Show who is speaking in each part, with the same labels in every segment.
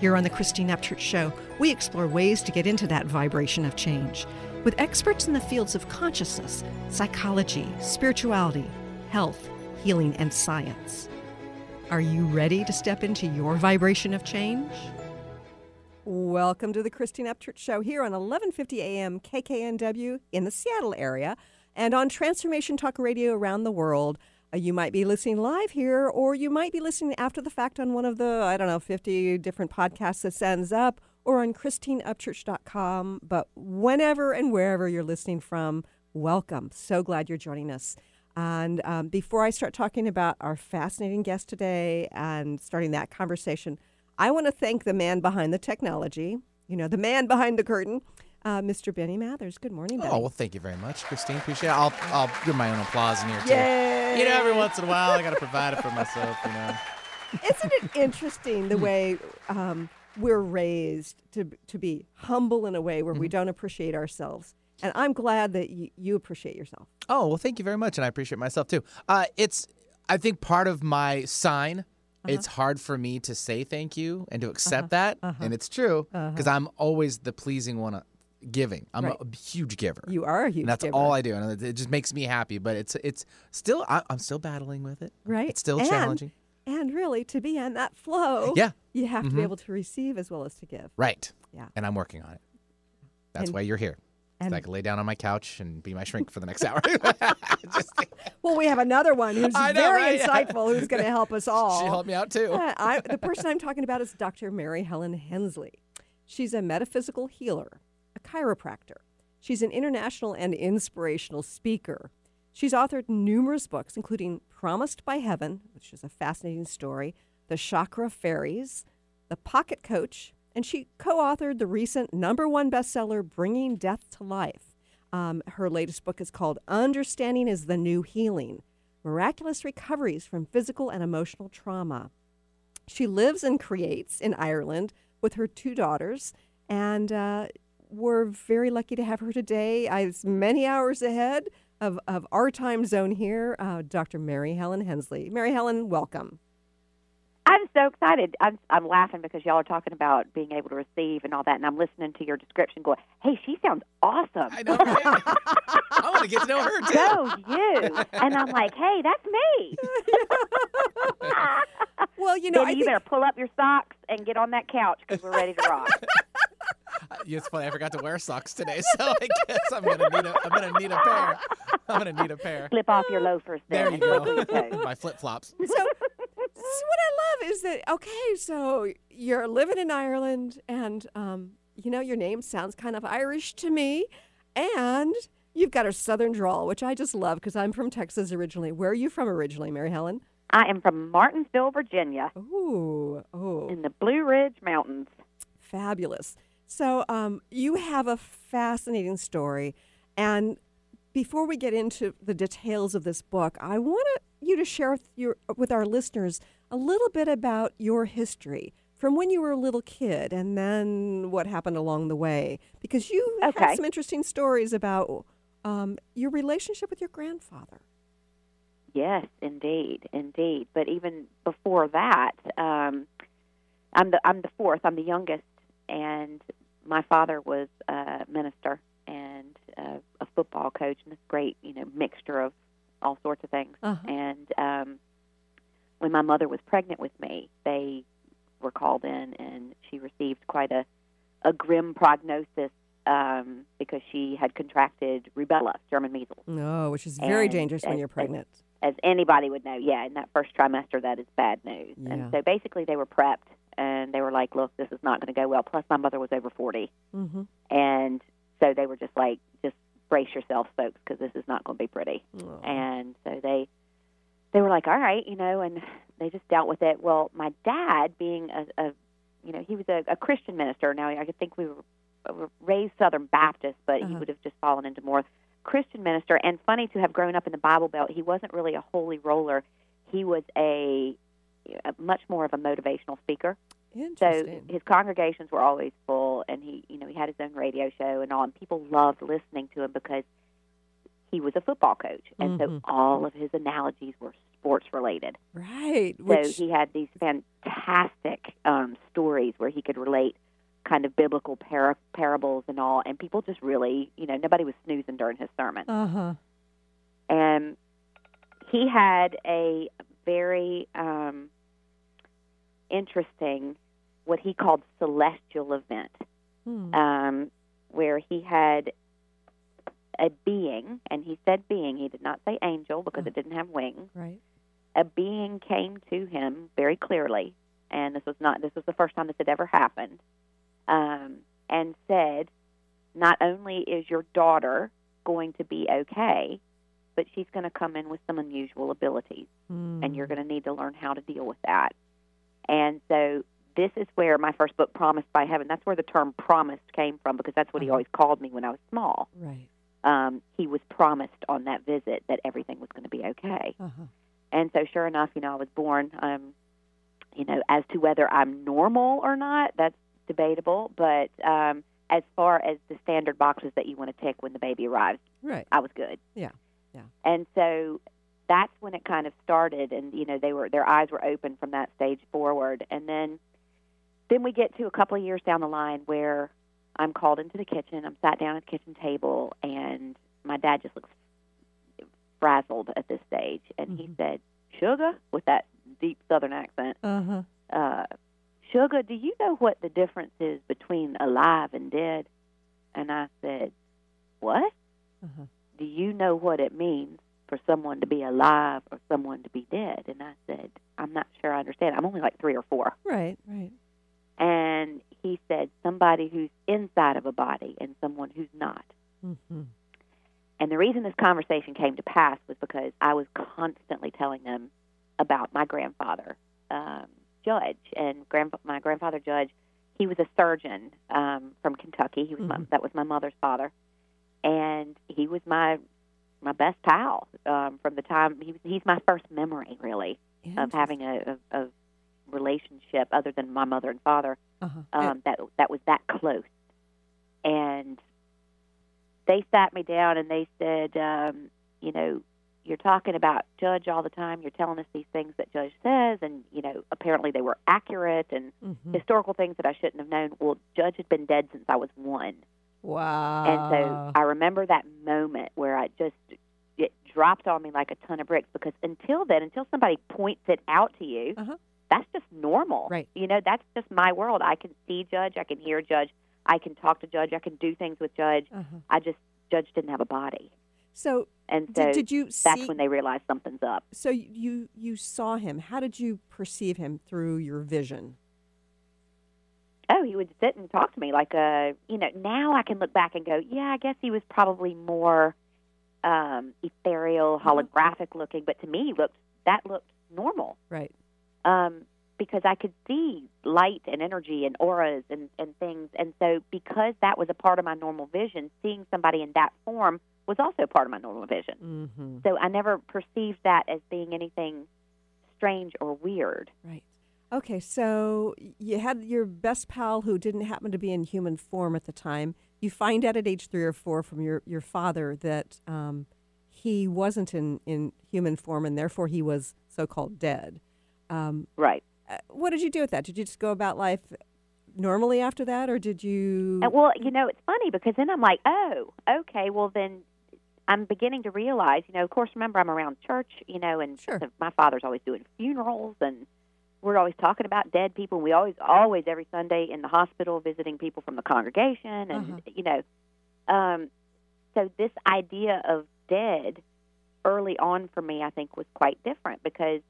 Speaker 1: Here on the Christine Upchurch Show, we explore ways to get into that vibration of change with experts in the fields of consciousness, psychology, spirituality, health, healing, and science. Are you ready to step into your vibration of change? Welcome to the Christine Upchurch Show here on 1150 AM KKNW in the Seattle area and on Transformation Talk Radio around the world. Uh, you might be listening live here, or you might be listening after the fact on one of the, I don't know, 50 different podcasts that sends up, or on ChristineUpchurch.com. But whenever and wherever you're listening from, welcome. So glad you're joining us. And um, before I start talking about our fascinating guest today and starting that conversation, I want to thank the man behind the technology, you know, the man behind the curtain, uh, Mr. Benny Mathers. Good morning.
Speaker 2: Oh, well, thank you very much, Christine. Appreciate it. I'll, I'll give my own applause in here, too.
Speaker 1: Yay!
Speaker 2: You know, every once in a while, I got to provide it for myself, you know.
Speaker 1: Isn't it interesting the way um, we're raised to, to be humble in a way where we don't appreciate ourselves? And I'm glad that y- you appreciate yourself.
Speaker 2: Oh, well, thank you very much, and I appreciate myself, too. Uh, it's, I think, part of my sign. It's hard for me to say thank you and to accept that, and it's true because I'm always the pleasing one giving. I'm
Speaker 1: Right.
Speaker 2: a, huge giver.
Speaker 1: You are a huge
Speaker 2: and that's
Speaker 1: giver.
Speaker 2: all I do, and it- just makes me happy. But it's it's still I, I'm still battling with it.
Speaker 1: Right.
Speaker 2: It's still
Speaker 1: And-
Speaker 2: challenging.
Speaker 1: And really, to be on that flow,
Speaker 2: Yeah.
Speaker 1: you have to be
Speaker 2: Mhm.
Speaker 1: able to receive as well as to give.
Speaker 2: Right.
Speaker 1: Yeah.
Speaker 2: And I'm working on it. That's
Speaker 1: And-
Speaker 2: why you're here. So
Speaker 1: and-
Speaker 2: I can lay down on my couch and be my shrink for the next hour. Just,
Speaker 1: Well, we have another one who's
Speaker 2: know,
Speaker 1: very
Speaker 2: right?
Speaker 1: Insightful who's going to help us all.
Speaker 2: she helped me out too.
Speaker 1: Uh, I, the person I'm talking about is Dr. Mary Helen Hensley. She's a metaphysical healer, chiropractor. She's an international and inspirational speaker. She's authored numerous books, including Promised by Heaven, which is a fascinating story, The Chakra Fairies, The Pocket Coach, and she co authored the recent number one bestseller, Bringing Death to Life. Um, her latest book is called Understanding is the New Healing Miraculous Recoveries from Physical and Emotional Trauma. She lives and creates in Ireland with her two daughters, and uh, we're very lucky to have her today. It's many hours ahead of, of our time zone here, uh, Dr. Mary Helen Hensley. Mary Helen, welcome.
Speaker 3: I'm so excited. I'm I'm laughing because y'all are talking about being able to receive and all that, and I'm listening to your description, going, "Hey, she sounds awesome."
Speaker 2: I know. Right? I want to get to know her too.
Speaker 3: Go you! And I'm like, "Hey, that's me."
Speaker 1: Well, you know,
Speaker 3: you better pull up your socks and get on that couch because we're ready to rock.
Speaker 2: It's funny. I forgot to wear socks today, so I guess I'm gonna need a. I'm gonna need a pair. I'm gonna need a pair.
Speaker 3: Slip off your loafers
Speaker 2: There you
Speaker 3: and wiggle your
Speaker 2: go. My flip flops.
Speaker 1: so, so what I love is that, okay, so you're living in Ireland, and, um, you know, your name sounds kind of Irish to me, and you've got a southern drawl, which I just love because I'm from Texas originally. Where are you from originally, Mary Helen?
Speaker 3: I am from Martinsville, Virginia,
Speaker 1: Ooh, oh,
Speaker 3: in the Blue Ridge Mountains.
Speaker 1: fabulous. So, um, you have a fascinating story. And before we get into the details of this book, I want you to share with, your, with our listeners a little bit about your history from when you were a little kid and then what happened along the way. Because you have some interesting stories about um, your relationship with your grandfather.
Speaker 3: Yes, indeed, indeed. But even before that, um, I'm the I'm the fourth. I'm the youngest, and my father was a minister and uh, a football coach, and this great you know mixture of all sorts of things.
Speaker 1: Uh-huh.
Speaker 3: And um, when my mother was pregnant with me, they were called in, and she received quite a a grim prognosis um, because she had contracted rubella, German measles
Speaker 1: No, which is very
Speaker 3: And-
Speaker 1: dangerous when you're pregnant.
Speaker 3: as anybody would know, yeah, in that first trimester, that is bad news.
Speaker 1: Yeah.
Speaker 3: And so basically, they were prepped and they were like, look, this is not going to go well. Plus, my mother was over 40.
Speaker 1: Mm-hmm.
Speaker 3: And so they were just like, just brace yourselves, folks, because this is not going to be pretty. And so they they were like, all right, you know, and they just dealt with it. Well, my dad, being a, a you know, he was a, a Christian minister. Now, I think we were, were raised Southern Baptist, but
Speaker 1: Uh-huh.
Speaker 3: he would have just fallen into more Christian minister. And funny to have grown up in the Bible Belt, he wasn't really a holy roller. He was a, a much more of a motivational speaker. So his congregations were always full, and he, you know, he had his own radio show and all, and people loved listening to him because he was a football coach, and
Speaker 1: Mhm.
Speaker 3: so all of his analogies were sports related.
Speaker 1: right.
Speaker 3: So
Speaker 1: Which
Speaker 3: he had these fantastic um, stories where he could relate kind of biblical par- parables and all, and people just really, you know, nobody was snoozing during his sermon.
Speaker 1: uh huh.
Speaker 3: And he had a very um, interesting, what he called celestial event,
Speaker 1: Hmm.
Speaker 3: um, where he had a being, and he said being, he did not say angel because it didn't have wings.
Speaker 1: right.
Speaker 3: A being came to him very clearly, and this was not this was the first time this had ever happened, um, and said, "Not only is your daughter going to be okay, but she's going to come in with some unusual abilities, and you're going to need to learn how to deal with that." And so this is where my first book, Promised by Heaven, that's where the term promised came from because that's what he
Speaker 1: Uh-huh.
Speaker 3: always called me when I was small.
Speaker 1: Right.
Speaker 3: Um, he was promised on that visit that everything was going to be okay.
Speaker 1: Uh huh.
Speaker 3: And so, sure enough, you know, I was born. Um, you know, as to whether I'm normal or not, that's debatable. But um, as far as the standard boxes that you want to tick when the baby arrives,
Speaker 1: Right.
Speaker 3: I was good.
Speaker 1: Yeah, yeah.
Speaker 3: And so that's when it kind of started, and you know, they were their eyes were open from that stage forward, and then then we get to a couple of years down the line where I'm called into the kitchen. I'm sat down at the kitchen table, and my dad just looks frazzled at this stage, and he
Speaker 1: Mhm.
Speaker 3: said, "Sugar," with that deep Southern accent.
Speaker 1: Uh huh.
Speaker 3: Uh, Sugar, do you know what the difference is between alive and dead? And I said, What?
Speaker 1: Uh huh.
Speaker 3: Do you know what it means for someone to be alive or someone to be dead? And I said, I'm not sure I understand. I'm only like three or four.
Speaker 1: Right. Right.
Speaker 3: And he said, Somebody who's inside of a body and someone who's not.
Speaker 1: Mm-hmm.
Speaker 3: And the reason this conversation came to pass was because I was constantly telling them about my grandfather, um, Judge, and grand- my grandfather Judge. He was a surgeon um, from Kentucky. He was my,
Speaker 1: Mhm.
Speaker 3: that was my mother's father, and he was my my best pal um, from the time he was. He's my first memory, really, of having a, a, a relationship other than my mother and father
Speaker 1: Uh-huh.
Speaker 3: um, that that was that close. And they sat me down and they said, um, you know, you're talking about Judge all the time. You're telling us these things that Judge says, and you know, apparently they were accurate and
Speaker 1: Mhm.
Speaker 3: historical things that I shouldn't have known. Well, Judge had been dead since I was one,
Speaker 1: Wow.
Speaker 3: and so I remember that moment where I just it dropped on me like a ton of bricks because until then, until somebody points it out to you,
Speaker 1: Uh-huh.
Speaker 3: That's just normal.
Speaker 1: Right.
Speaker 3: You know, that's just my world. I can see Judge, I can hear Judge, I can talk to Judge, I can do things with Judge.
Speaker 1: Uh-huh.
Speaker 3: I just Judge didn't have a body,
Speaker 1: So
Speaker 3: and so
Speaker 1: did, did you
Speaker 3: that's
Speaker 1: see?
Speaker 3: when they realized something's up.
Speaker 1: so you you saw him. How did you perceive him through your vision?
Speaker 3: Oh, he would sit and talk to me like a, you know. Now I can look back and go, yeah, I guess he was probably more um, ethereal, holographic looking, but to me, he looked that looked normal.
Speaker 1: Right.
Speaker 3: Um, because I could see light and energy and auras and, and things. And so, because that was a part of my normal vision, seeing somebody in that form was also part of my normal vision.
Speaker 1: Mm-hmm.
Speaker 3: So, I never perceived that as being anything strange or weird.
Speaker 1: Right. Okay, so you had your best pal who didn't happen to be in human form at the time. You find out at age three or four from your, your father that um, he wasn't in, in human form and therefore he was so called dead. Um,
Speaker 3: Right.
Speaker 1: uh, what did you do with that? Did you just go about life normally after that, or did you?
Speaker 3: And, well, you know, it's funny because then I'm like, oh, okay, well, then I'm beginning to realize, you know, of course, remember I'm around church, you know, and
Speaker 1: Sure.
Speaker 3: my father's always doing funerals and we're always talking about dead people. We always, always every Sunday in the hospital visiting people from the congregation, and
Speaker 1: Uh-huh.
Speaker 3: you know, um, so this idea of dead early on for me, I think, was quite different because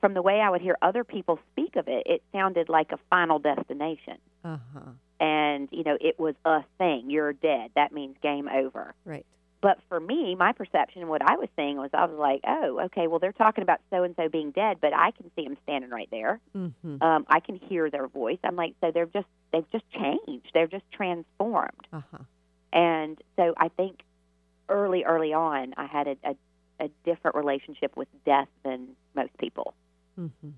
Speaker 3: from the way I would hear other people speak of it, it sounded like a final destination
Speaker 1: Uh huh.
Speaker 3: and you know it was a thing you're dead that means game over
Speaker 1: Right.
Speaker 3: but for me, my perception, what I was seeing was I was like, oh, okay, well, they're talking about so and so being dead, but I can see them standing right there.
Speaker 1: Mm-hmm.
Speaker 3: Um, I can hear their voice. I'm like, so they're just they've just changed. They're just transformed.
Speaker 1: Uh-huh.
Speaker 3: And so I think early, early on, I had a, a, a different relationship with death than most people.
Speaker 1: Mm-hmm.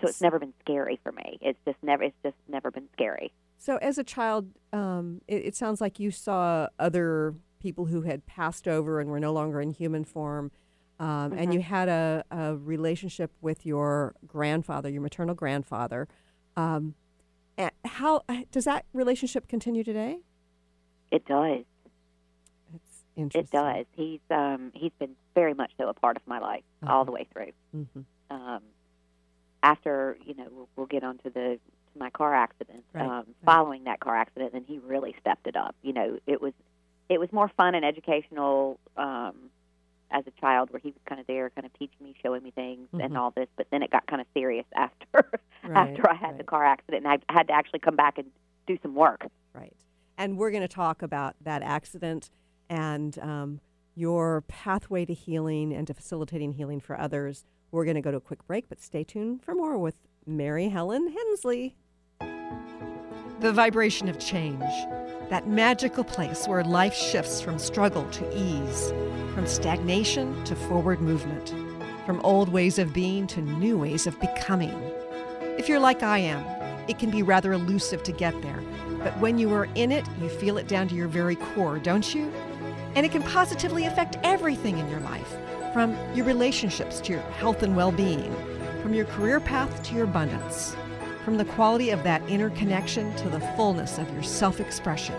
Speaker 3: So it's never been scary for me. It's just never. It's just never been scary.
Speaker 1: So, as a child, um, it, it sounds like you saw other people who had passed over and were no longer in human form, um, and you had a, a relationship with your grandfather, your maternal grandfather. Um, how does that relationship continue today?
Speaker 3: It does. It does. He's um, he's been very much so a part of my life all the way through.
Speaker 1: Mm-hmm.
Speaker 3: Um, after you know, we'll, we'll get on to the to my car accident.
Speaker 1: Right,
Speaker 3: Um,
Speaker 1: right.
Speaker 3: Following that car accident, then he really stepped it up. You know, it was it was more fun and educational um, as a child, where he was kind of there, kind of teaching me, showing me things,
Speaker 1: Mhm.
Speaker 3: and all this. But then it got kind of serious after
Speaker 1: Right,
Speaker 3: after I had the car accident, and I had to actually come back and do some work.
Speaker 1: Right. And we're going to talk about that accident and um, your pathway to healing and to facilitating healing for others. We're going to go to a quick break, but stay tuned for more with Mary Helen Hensley. The vibration of change, that magical place where life shifts from struggle to ease, from stagnation to forward movement, from old ways of being to new ways of becoming. If you're like I am, it can be rather elusive to get there. But when you are in it, you feel it down to your very core, don't you? And it can positively affect everything in your life from your relationships to your health and well being, from your career path to your abundance, from the quality of that inner connection to the fullness of your self expression.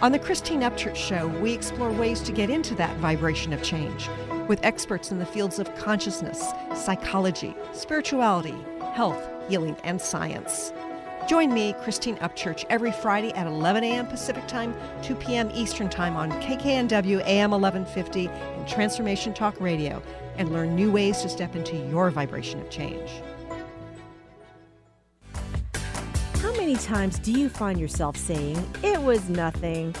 Speaker 1: On the Christine Upchurch Show, we explore ways to get into that vibration of change with experts in the fields of consciousness, psychology, spirituality, health, healing, and science. Join me, Christine Upchurch, every Friday at 11 a.m. Pacific Time, 2 p.m. Eastern Time on KKNW AM 1150 and Transformation Talk Radio, and learn new ways to step into your vibration of change.
Speaker 4: How many times do you find yourself saying, It was nothing?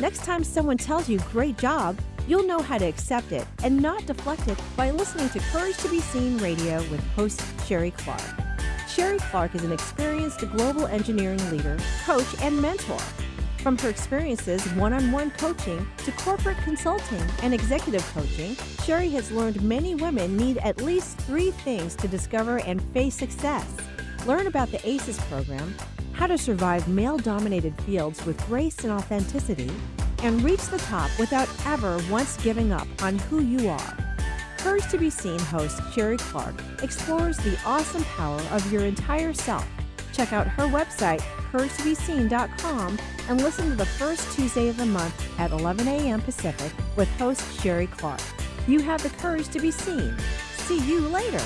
Speaker 4: Next time someone tells you, Great job, you'll know how to accept it and not deflect it by listening to Courage to Be Seen radio with host Sherry Clark. Sherry Clark is an experienced global engineering leader, coach, and mentor. From her experiences one on one coaching to corporate consulting and executive coaching, Sherry has learned many women need at least three things to discover and face success. Learn about the ACES program, how to survive male dominated fields with grace and authenticity, and reach the top without ever once giving up on who you are. Courage to Be Seen host Sherry Clark explores the awesome power of your entire self. Check out her website, couragetobeseen.com, and listen to the first Tuesday of the month at 11 a.m. Pacific with host Sherry Clark. You have the courage to be seen. See you later.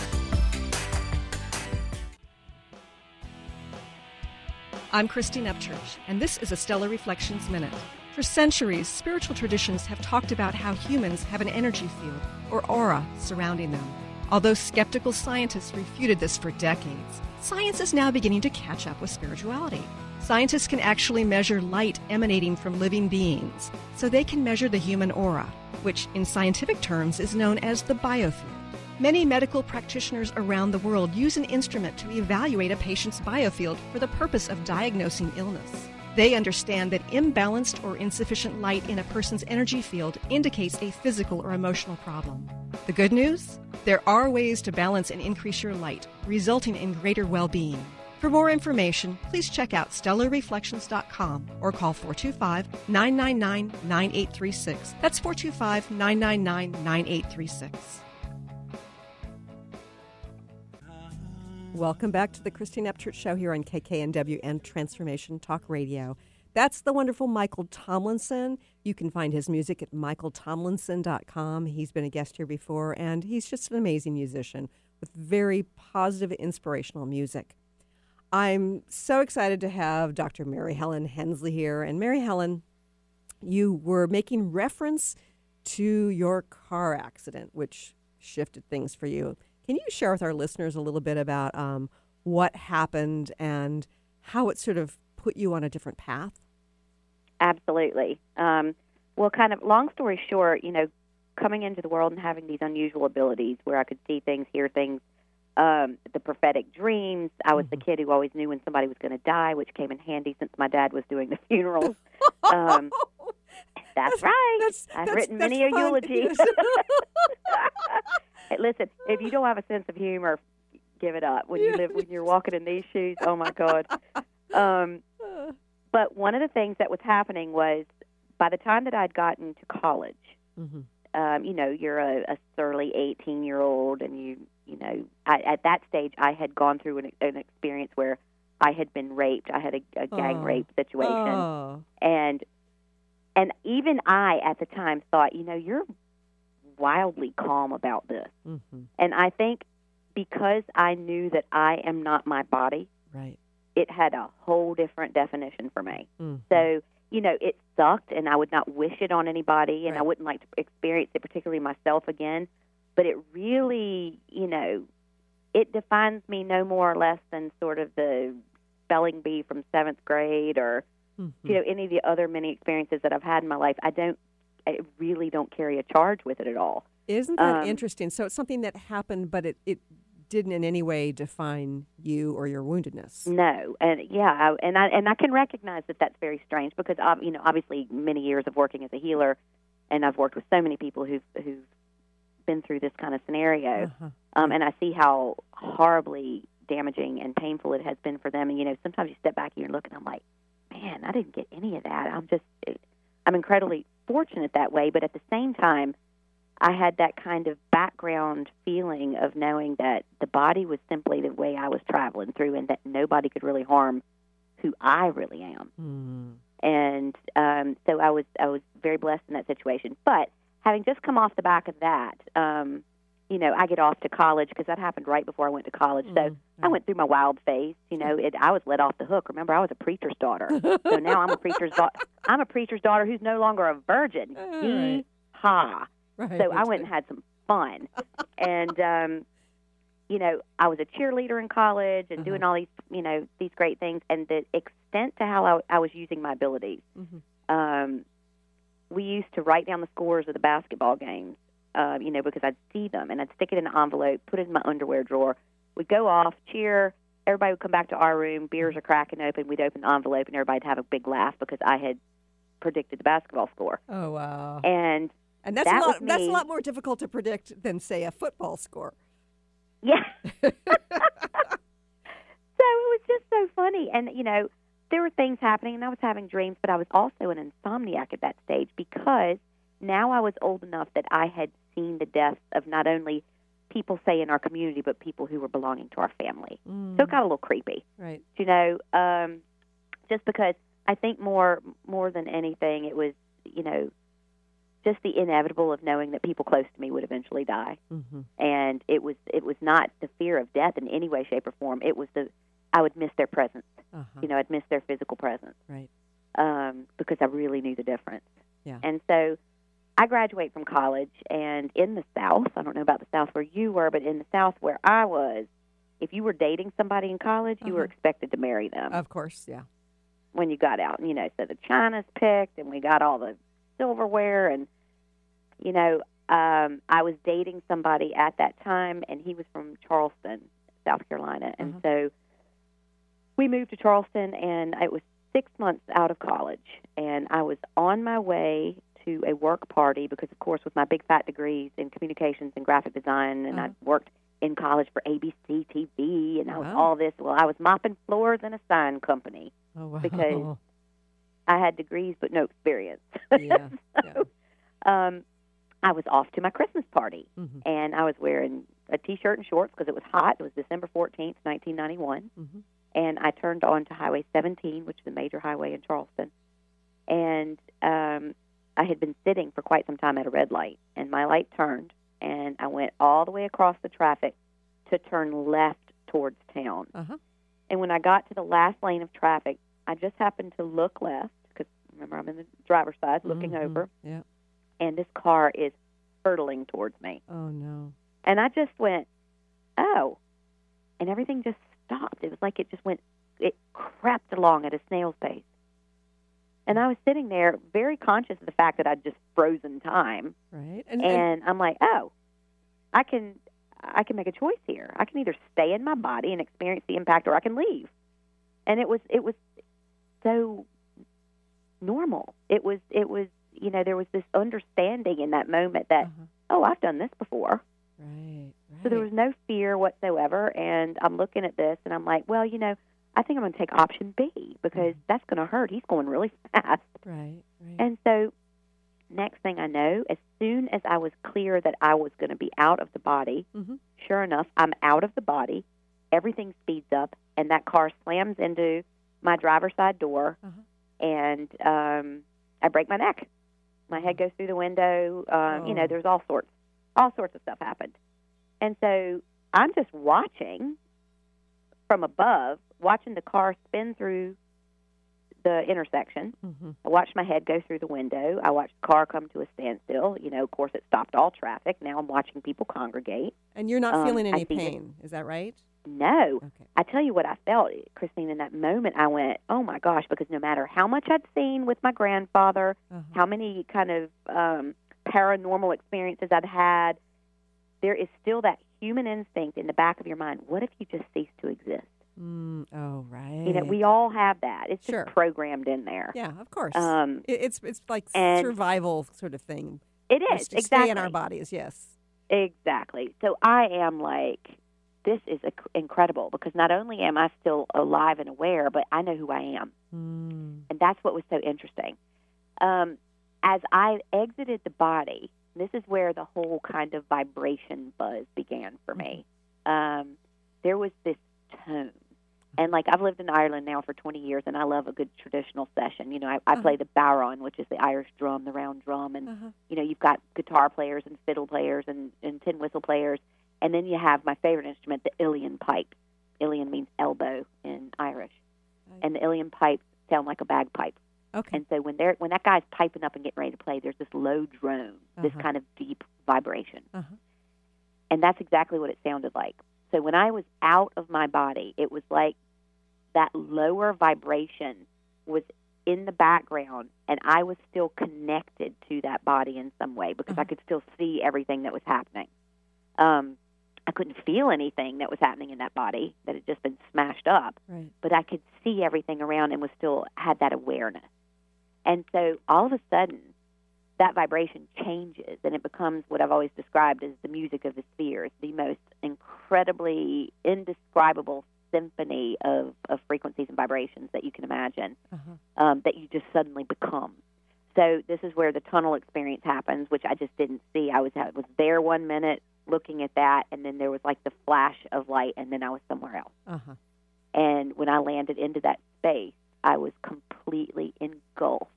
Speaker 1: I'm Christine Upchurch, and this is a Stellar Reflections Minute. For centuries, spiritual traditions have talked about how humans have an energy field, or aura, surrounding them. Although skeptical scientists refuted this for decades, science is now beginning to catch up with spirituality. Scientists can actually measure light emanating from living beings, so they can measure the human aura, which in scientific terms is known as the biofield. Many medical practitioners around the world use an instrument to evaluate a patient's biofield for the purpose of diagnosing illness. They understand that imbalanced or insufficient light in a person's energy field indicates a physical or emotional problem. The good news? There are ways to balance and increase your light, resulting in greater well being. For more information, please check out stellarreflections.com or call 425 999 9836. That's 425 999 9836. Welcome back to the Christine Upchurch Show here on KKNW and Transformation Talk Radio. That's the wonderful Michael Tomlinson. You can find his music at michaeltomlinson.com. He's been a guest here before, and he's just an amazing musician with very positive, inspirational music. I'm so excited to have Dr. Mary Helen Hensley here. And Mary Helen, you were making reference to your car accident, which shifted things for you. Can you share with our listeners a little bit about um, what happened and how it sort of put you on a different path?
Speaker 3: Absolutely. Um, Well, kind of long story short, you know, coming into the world and having these unusual abilities where I could see things, hear things, um, the prophetic dreams. I was the kid who always knew when somebody was going to die, which came in handy since my dad was doing the funerals. Um, that's right.
Speaker 4: That's-
Speaker 3: I've
Speaker 4: that's-
Speaker 3: written
Speaker 4: that's
Speaker 3: many a eulogy. Listen, if you don't have a sense of humor, give it up. When you live, when you're walking in these shoes, oh my God. Um, but one of the things that was happening was by the time that I'd gotten to college,
Speaker 4: Mhm.
Speaker 3: um, you know, you're a, a surly 18 year old, and you, you know, I, at that stage, I had gone through an, an experience where I had been raped. I had a, a gang
Speaker 4: Oh.
Speaker 3: rape situation,
Speaker 4: Oh.
Speaker 3: and and even I at the time thought, you know, you're wildly calm about this,
Speaker 4: hmm
Speaker 3: and I think because I knew that I am not my body,
Speaker 4: Right.
Speaker 3: it had a whole different definition for me.
Speaker 4: Mhm.
Speaker 3: So, you know, it sucked and I would not wish it on anybody and I wouldn't like to experience it particularly myself again, but it really, you know, it defines me no more or less than sort of the spelling bee from 7th grade or
Speaker 4: Mhm.
Speaker 3: you know any of the other many experiences that I've had in my life. I don't I really don't carry a charge with it at all.
Speaker 4: Isn't that
Speaker 3: Um,
Speaker 4: interesting? So it's something that happened, but it, it didn't in any way define you or your woundedness.
Speaker 3: No, and yeah, I, and I and I can recognize that that's very strange because you know obviously many years of working as a healer, and I've worked with so many people who've who've been through this kind of scenario,
Speaker 4: Uh-huh.
Speaker 3: um, and I see how horribly damaging and painful it has been for them. And you know sometimes you step back and you're looking, I'm like, man, I didn't get any of that. I'm just I'm incredibly fortunate that way, but at the same time. I had that kind of background feeling of knowing that the body was simply the way I was traveling through, and that nobody could really harm who I really am.
Speaker 4: Mm.
Speaker 3: And um, so I was I was very blessed in that situation. But having just come off the back of that, um, you know, I get off to college because that happened right before I went to college. So
Speaker 4: Mm,
Speaker 3: I went through my wild phase. You know, it, I was let off the hook. Remember, I was a preacher's daughter. so now I'm a preacher's daughter. I'm a preacher's daughter who's no longer a virgin.
Speaker 4: All right.
Speaker 3: Ha!
Speaker 4: Right.
Speaker 3: So I went and had some fun. and um you know, I was a cheerleader in college and doing all these, you know, these great things and the extent to how I, I was using my abilities.
Speaker 4: Mhm.
Speaker 3: Um we used to write down the scores of the basketball games, uh, you know, because I'd see them and I'd stick it in an envelope, put it in my underwear drawer. We'd go off, cheer, everybody would come back to our room, beers are cracking open, we'd open the envelope and everybody'd have a big laugh because I had predicted the basketball score.
Speaker 4: Oh wow.
Speaker 3: And
Speaker 4: And that's
Speaker 3: that
Speaker 4: a lot. That's a lot more difficult to predict than say a football score.
Speaker 3: Yeah. so it was just so funny. And, you know, there were things happening and I was having dreams, but I was also an insomniac at that stage because now I was old enough that I had seen the deaths of not only people, say, in our community, but people who were belonging to our family. So it got a little creepy,
Speaker 4: Right.
Speaker 3: you know, um, just because I think more more than anything, it was, you know, just the inevitable of knowing that people close to me would eventually die
Speaker 4: Mm-hmm.
Speaker 3: and it was it was not the fear of death in any way, shape, or form. It was the I would miss their presence.
Speaker 4: Uh-huh.
Speaker 3: You know, I'd miss their physical presence
Speaker 4: Right.
Speaker 3: um, because I really knew the difference.
Speaker 4: Yeah.
Speaker 3: And so I graduate from college, and in the South, I don't know about the South where you were, but in the South where I was, if you were dating somebody in college, you were
Speaker 4: Uh-huh.
Speaker 3: expected to marry them
Speaker 4: Of course. Yeah.
Speaker 3: When you got out. You know, so the china's picked, and we got all the silverware, and you know, um, I was dating somebody at that time, and he was from Charleston, South Carolina, and
Speaker 4: Uh-huh.
Speaker 3: so we moved to Charleston, and it was six months out of college, and I was on my way to a work party because, of course, with my big fat degrees in communications and graphic design, and
Speaker 4: Uh-huh.
Speaker 3: I worked in college for ABC TV, and I was
Speaker 4: Wow.
Speaker 3: all this. Well, I was mopping floors in a sign company.
Speaker 4: Oh wow.
Speaker 3: Because- I had degrees but no experience.
Speaker 4: yeah. yeah.
Speaker 3: um, I was off to my Christmas party,
Speaker 4: Mhm.
Speaker 3: and I was wearing a T-shirt and shorts because it was hot. It was December fourteenth, nineteen ninety-one,
Speaker 4: Mhm.
Speaker 3: and I turned on to Highway 17, which is a major highway in Charleston, and um, I had been sitting for quite some time at a red light, and my light turned, and I went all the way across the traffic to turn left towards town.
Speaker 4: Uh-huh.
Speaker 3: And when I got to the last lane of traffic, I just happened to look left because remember I'm in the driver's side looking
Speaker 4: Mhm.
Speaker 3: over,
Speaker 4: Yeah.
Speaker 3: and this car is hurtling towards me.
Speaker 4: Oh no.
Speaker 3: And I just went, oh. And everything just stopped. It was like it just went, it crept along at a snail's pace. And I was sitting there very conscious of the fact that I'd just frozen time.
Speaker 1: Right.
Speaker 3: And, and I'm like, oh, I can I can make a choice here. I can either stay in my body and experience the impact or I can leave. And it was it was so normal. It was it was you know, there was this understanding in that moment that,
Speaker 1: Uh-huh.
Speaker 3: oh, I've done this before.
Speaker 1: Right. Right.
Speaker 3: So there was no fear whatsoever. And I'm looking at this and I'm like, well, you know, I think I'm going to take option B because
Speaker 1: Mhm.
Speaker 3: that's going to hurt. He's going really fast.
Speaker 1: Right. Right.
Speaker 3: And so, next thing I know, as soon as I was clear that I was going to be out of the body,
Speaker 1: Mhm.
Speaker 3: sure enough, I'm out of the body. Everything speeds up, and that car slams into my driver's side door,
Speaker 1: Uh-huh.
Speaker 3: and um, I break my neck. My head goes through the window. Um, You know,
Speaker 1: Oh.
Speaker 3: there's all sorts, all sorts of stuff happened. And so I'm just watching from above, watching the car spin through the intersection.
Speaker 1: Mhm.
Speaker 3: I watched my head go through the window. I watched the car come to a standstill. You know, of course, it stopped all traffic. Now I'm watching people congregate.
Speaker 1: And you're not
Speaker 3: um,
Speaker 1: feeling any pain. Is that right?
Speaker 3: No,
Speaker 1: Okay.
Speaker 3: I tell you what I felt, Christine, in that moment. I went, oh my gosh, because no matter how much I'd seen with my grandfather,
Speaker 1: Uh-huh.
Speaker 3: how many kind of um, paranormal experiences I'd had, there is still that human instinct in the back of your mind. What if you just cease to exist?
Speaker 1: Mm, oh, right.
Speaker 3: You know, we all have that. It's
Speaker 1: Sure.
Speaker 3: just programmed in there.
Speaker 1: Yeah, of course.
Speaker 3: Um,
Speaker 1: It- it's it's like survival sort of thing.
Speaker 3: It is
Speaker 1: to
Speaker 3: exactly
Speaker 1: stay in our bodies. Yes.
Speaker 3: Exactly. So I am like, this is inc- incredible because not only am I still alive and aware, but I know who I am.
Speaker 1: Mm.
Speaker 3: And that's what was so interesting. Um, as I exited the body, this is where the whole kind of vibration buzz began for me. Um, there was this tone. And like I've lived in Ireland now for 20 years, and I love a good traditional session. You know, I, I
Speaker 1: Uh-huh.
Speaker 3: play the bodhrán, which is the Irish drum, the round drum, and
Speaker 1: Uh-huh.
Speaker 3: you know, you've got guitar players and fiddle players and, and tin whistle players, and then you have my favorite instrument, the Uilleann pipe. Uilleann means elbow in Irish, and the Uilleann pipes sound like a bagpipe.
Speaker 1: Okay.
Speaker 3: And so when they're when that guy's piping up and getting ready to play, there's this low drone, this
Speaker 1: Uh-huh.
Speaker 3: kind of deep vibration,
Speaker 1: Uh-huh.
Speaker 3: and that's exactly what it sounded like. So when I was out of my body, it was like that lower vibration was in the background, and I was still connected to that body in some way because I
Speaker 1: Uh-huh.
Speaker 3: could still see everything that was happening. Um, I couldn't feel anything that was happening in that body that had just been smashed up
Speaker 1: Right.
Speaker 3: but I could see everything around and was still had that awareness. And so all of a sudden, that vibration changes and it becomes what I've always described as the music of the spheres, the most incredibly indescribable symphony of, of frequencies and vibrations that you can imagine
Speaker 1: Uh-huh.
Speaker 3: um, that you just suddenly become. So this is where the tunnel experience happens, which I just didn't see. I was I was there one minute looking at that, and then there was like the flash of light, and then I was somewhere else.
Speaker 1: Uh-huh.
Speaker 3: And when I landed into that space, I was completely engulfed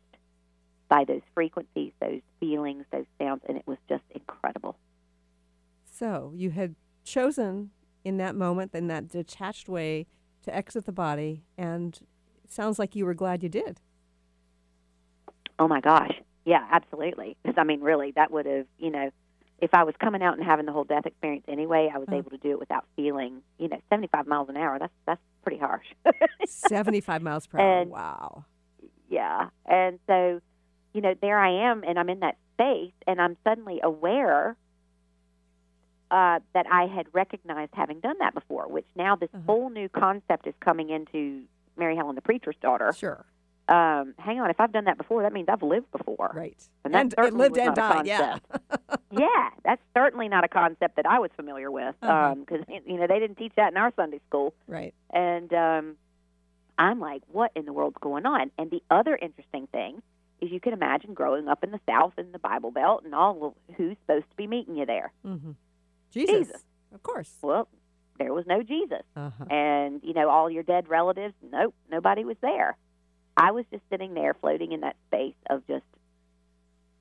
Speaker 3: by those frequencies, those feelings, those sounds, and it was just incredible.
Speaker 1: So you had chosen in that moment, in that detached way, to exit the body, and it sounds like you were glad you did.
Speaker 3: Oh my gosh. Yeah, absolutely. 'Cause, I mean, really, that would have, you know, if I was coming out and having the whole death experience anyway, I was
Speaker 1: Uh.
Speaker 3: able to do it without feeling, you know, 75 miles an hour. That's that's pretty harsh.
Speaker 1: 75 miles per hour.
Speaker 3: And-
Speaker 1: Wow.
Speaker 3: yeah. And so, you know, there I am, and I'm in that space, and I'm suddenly aware uh, that I had recognized having done that before, which now this
Speaker 1: Uh-huh.
Speaker 3: whole new concept is coming into Mary Helen, the preacher's daughter.
Speaker 1: Sure.
Speaker 3: Um, hang on, if I've done that before, that means I've lived before.
Speaker 1: Right.
Speaker 3: And that
Speaker 1: And it
Speaker 3: certainly
Speaker 1: lived
Speaker 3: was
Speaker 1: and died. Yeah.
Speaker 3: yeah, that's certainly not a concept that I was familiar with
Speaker 1: Uh-huh.
Speaker 3: because you know they didn't teach that in our Sunday school.
Speaker 1: right.
Speaker 3: And um, I'm like, what in the world's going on? And the other interesting thing is you can imagine growing up in the South in the Bible Belt and all, who's supposed to be meeting you there?
Speaker 1: Mm-hmm. Jesus.
Speaker 3: Jesus.
Speaker 1: Of course.
Speaker 3: Well, there was no Jesus.
Speaker 1: Uh-huh.
Speaker 3: And, you know, all your dead relatives, nope, nobody was there. I was just sitting there floating in that space of just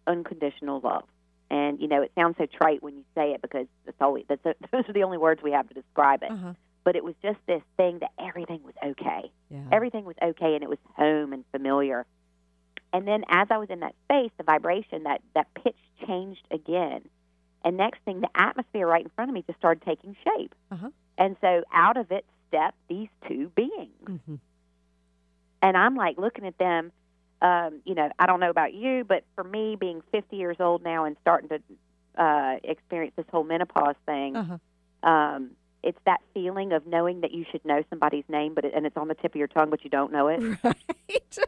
Speaker 3: unconditional love. And, you know, it sounds so trite when you say it because that's always, that's those are the only words we have to describe it.
Speaker 1: Uh-huh.
Speaker 3: But it was just this thing that everything was okay.
Speaker 1: Yeah.
Speaker 3: everything was okay and it was home and familiar. And then as I was in that space, the vibration, that, that pitch changed again. And next thing, the atmosphere right in front of me just started taking shape.
Speaker 1: Uh-huh.
Speaker 3: And so out of it stepped these two beings.
Speaker 1: mm-hmm.
Speaker 3: And I'm like looking at them. um, you know, I don't know about you, but for me, being 50 years old now and starting to uh, experience this whole menopause thing,
Speaker 1: Uh-huh.
Speaker 3: um, it's that feeling of knowing that you should know somebody's name, but it, and it's on the tip of your tongue, but you don't know it,
Speaker 1: Right.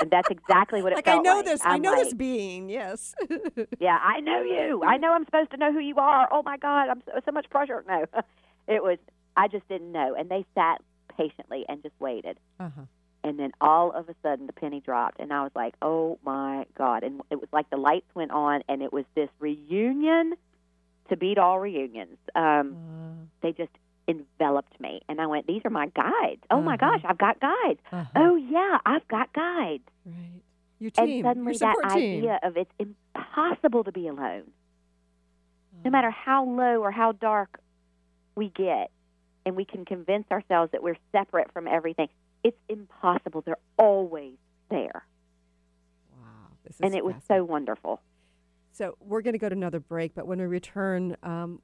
Speaker 3: And that's exactly what it was.
Speaker 1: like I know
Speaker 3: like.
Speaker 1: this. i
Speaker 3: I'm
Speaker 1: know this being. Yes.
Speaker 3: Yeah, I know you. I know I'm supposed to know who you are. Oh my God, I'm so, so much pressure. No, it was. I just didn't know, and they sat patiently and just waited.
Speaker 1: uh-huh.
Speaker 3: And then all of a sudden, the penny dropped, and I was like, "Oh my God!" And it was like the lights went on, and it was this reunion to beat all reunions. Um,
Speaker 1: Uh,
Speaker 3: they just enveloped me, and I went, "These are my guides. Oh my
Speaker 1: Uh-huh.
Speaker 3: gosh, I've got guides.
Speaker 1: uh-huh.
Speaker 3: Oh yeah, I've got guides."
Speaker 1: Right. Your
Speaker 3: And
Speaker 1: team.
Speaker 3: suddenly,
Speaker 1: your
Speaker 3: that
Speaker 1: support team.
Speaker 3: idea of it's impossible to be alone.
Speaker 1: Uh-huh.
Speaker 3: no matter how low or how dark we get, and we can convince ourselves that we're separate from everything, it's impossible. They're always there.
Speaker 1: Wow. This is
Speaker 3: And it was so wonderful.
Speaker 1: So we're going to go to another break, but when we return, um,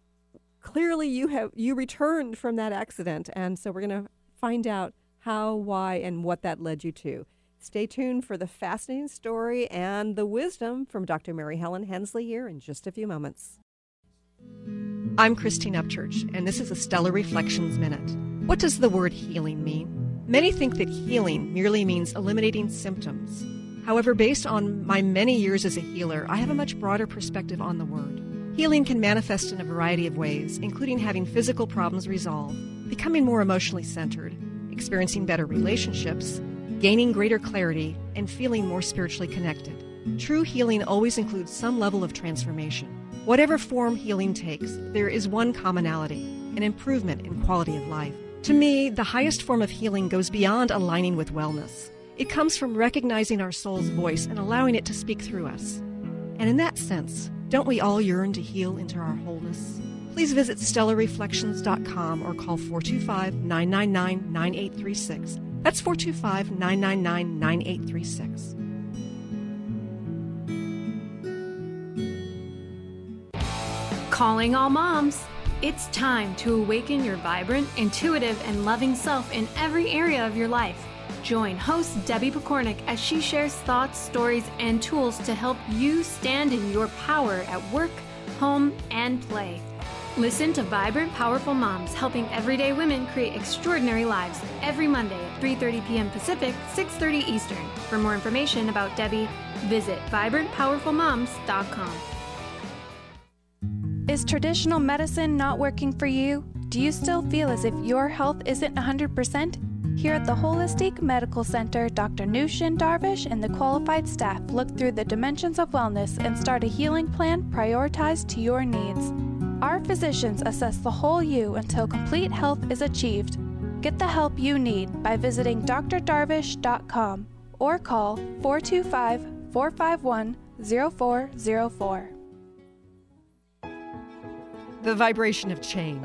Speaker 1: clearly you have you returned from that accident, and so we're going to find out how, why, and what that led you to. Stay tuned for the fascinating story and the wisdom from Dr. Mary Helen Hensley here in just a few moments. I'm Christine Upchurch, and this is a Stellar Reflections Minute. What does the word healing mean? Many think that healing merely means eliminating symptoms. However, based on my many years as a healer, I have a much broader perspective on the word. Healing can manifest in a variety of ways, including having physical problems resolved, becoming more emotionally centered, experiencing better relationships, gaining greater clarity, and feeling more spiritually connected. True healing always includes some level of transformation. Whatever form healing takes, there is one commonality an improvement in quality of life. To me, the highest form of healing goes beyond aligning with wellness. It comes from recognizing our soul's voice and allowing it to speak through us. And in that sense, don't we all yearn to heal into our wholeness? Please visit stellarreflections.com or call 425 999 9836. That's 425 999 9836.
Speaker 5: Calling all moms. It's time to awaken your vibrant, intuitive, and loving self in every area of your life. Join host Debbie Pokornik as she shares thoughts, stories, and tools to help you stand in your power at work, home, and play. Listen to Vibrant Powerful Moms helping everyday women create extraordinary lives every Monday at 3:30 p.m. Pacific, 6:30 Eastern. For more information about Debbie, visit vibrantpowerfulmoms.com.
Speaker 6: Is traditional medicine not working for you? Do you still feel as if your health isn't 100%? Here at the Holistic Medical Center, Dr. Nushin Darvish and the qualified staff look through the dimensions of wellness and start a healing plan prioritized to your needs. Our physicians assess the whole you until complete health is achieved. Get the help you need by visiting drdarvish.com or call 425 451 0404.
Speaker 1: The vibration of change,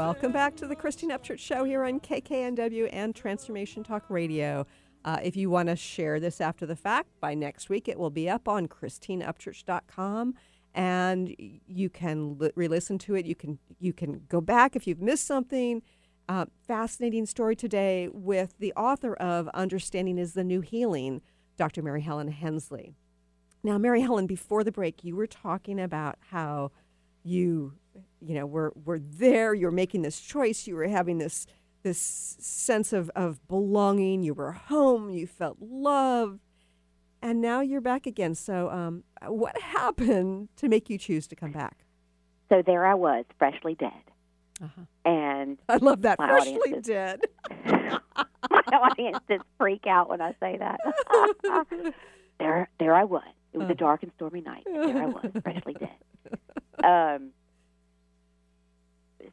Speaker 1: Welcome back to the Christine Upchurch Show here on KKNW and Transformation Talk Radio. Uh, if you want to share this after the fact, by next week it will be up on christineupchurch.com and you can li- re-listen to it. You can you can go back if you've missed something. Uh, fascinating story today with the author of Understanding is the New Healing, Dr. Mary Helen Hensley. Now, Mary Helen, before the break, you were talking about how you you know we're, we're there you were making this choice you were having this this sense of of belonging you were home you felt loved And now you're back again. So, um, what happened to make you choose to come back?
Speaker 3: So there I was, freshly dead.
Speaker 1: Uh-huh.
Speaker 3: And
Speaker 1: I love that. Freshly dead.
Speaker 3: my audience just freak out when I say that. there, there I was. It was
Speaker 1: Uh.
Speaker 3: a dark and stormy night. And there I was, freshly dead. Um,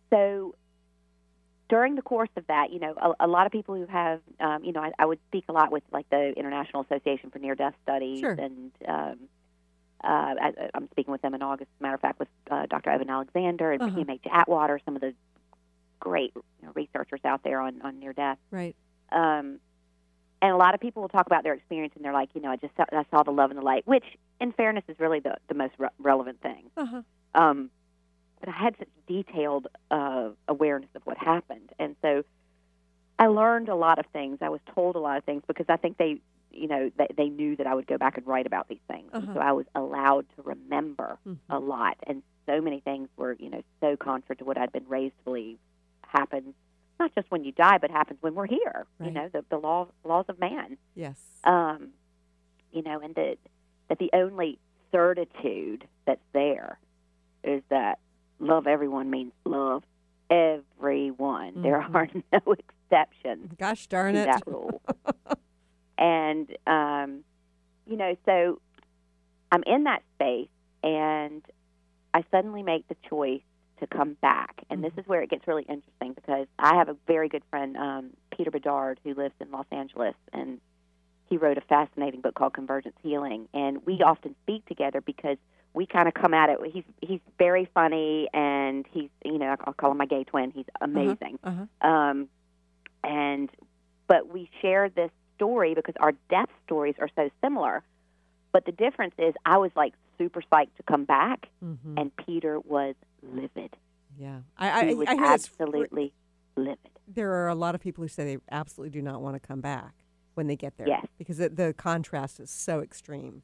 Speaker 3: so during the course of that, you know, a, a lot of people who have, um, you know, I, I would speak a lot with like the International Association for Near Death Studies,
Speaker 1: Sure.
Speaker 3: and um, uh, I, I'm speaking with them in August. As a matter of fact, with uh, Dr. Eben Alexander and
Speaker 1: Uh-huh.
Speaker 3: PMH Atwater, some of the great you know, researchers out there on, on near death.
Speaker 1: Right.
Speaker 3: Um, and a lot of people will talk about their experience, and they're like, you know, I just saw, I saw the love and the light, which, in fairness, is really the the most re- relevant thing.
Speaker 1: Uh-huh.
Speaker 3: Um, but I had such detailed uh, awareness of what happened, and so I learned a lot of things. I was told a lot of things because I think they, you know, they, they knew that I would go back and write about these things, and
Speaker 1: Uh-huh.
Speaker 3: so I was allowed to remember
Speaker 1: Mhm.
Speaker 3: a lot. And so many things were, you know, so contrary to what I'd been raised to believe happens not just when you die, but happens when we're here.
Speaker 1: Right.
Speaker 3: You know, the the law laws of man
Speaker 1: Yes.
Speaker 3: um, you know, and that that the only certitude that's there is that love everyone means love everyone. There
Speaker 1: Mhm.
Speaker 3: are no exceptions
Speaker 1: Gosh darn it.
Speaker 3: that rule. and um, you know, so I'm in that space, and I suddenly make the choice to come back. And this is where it gets really interesting because I have a very good friend, um, Peter Bedard, who lives in Los Angeles, and he wrote a fascinating book called Convergence Healing. And we often speak together because we kind of come at it. He's he's very funny, and he's you know I'll call him my gay twin. He's amazing.
Speaker 1: Uh-huh.
Speaker 3: Um, and but we share this story because our death stories are so similar. But the difference is, I was like super psyched to come back,
Speaker 1: Mm-hmm.
Speaker 3: and Peter was livid.
Speaker 1: Yeah. I, I,
Speaker 3: was
Speaker 1: I hear this fr-
Speaker 3: absolutely livid.
Speaker 1: there are a lot of people who say they absolutely do not want to come back when they get there.
Speaker 3: Yes.
Speaker 1: Because it, the contrast is so extreme.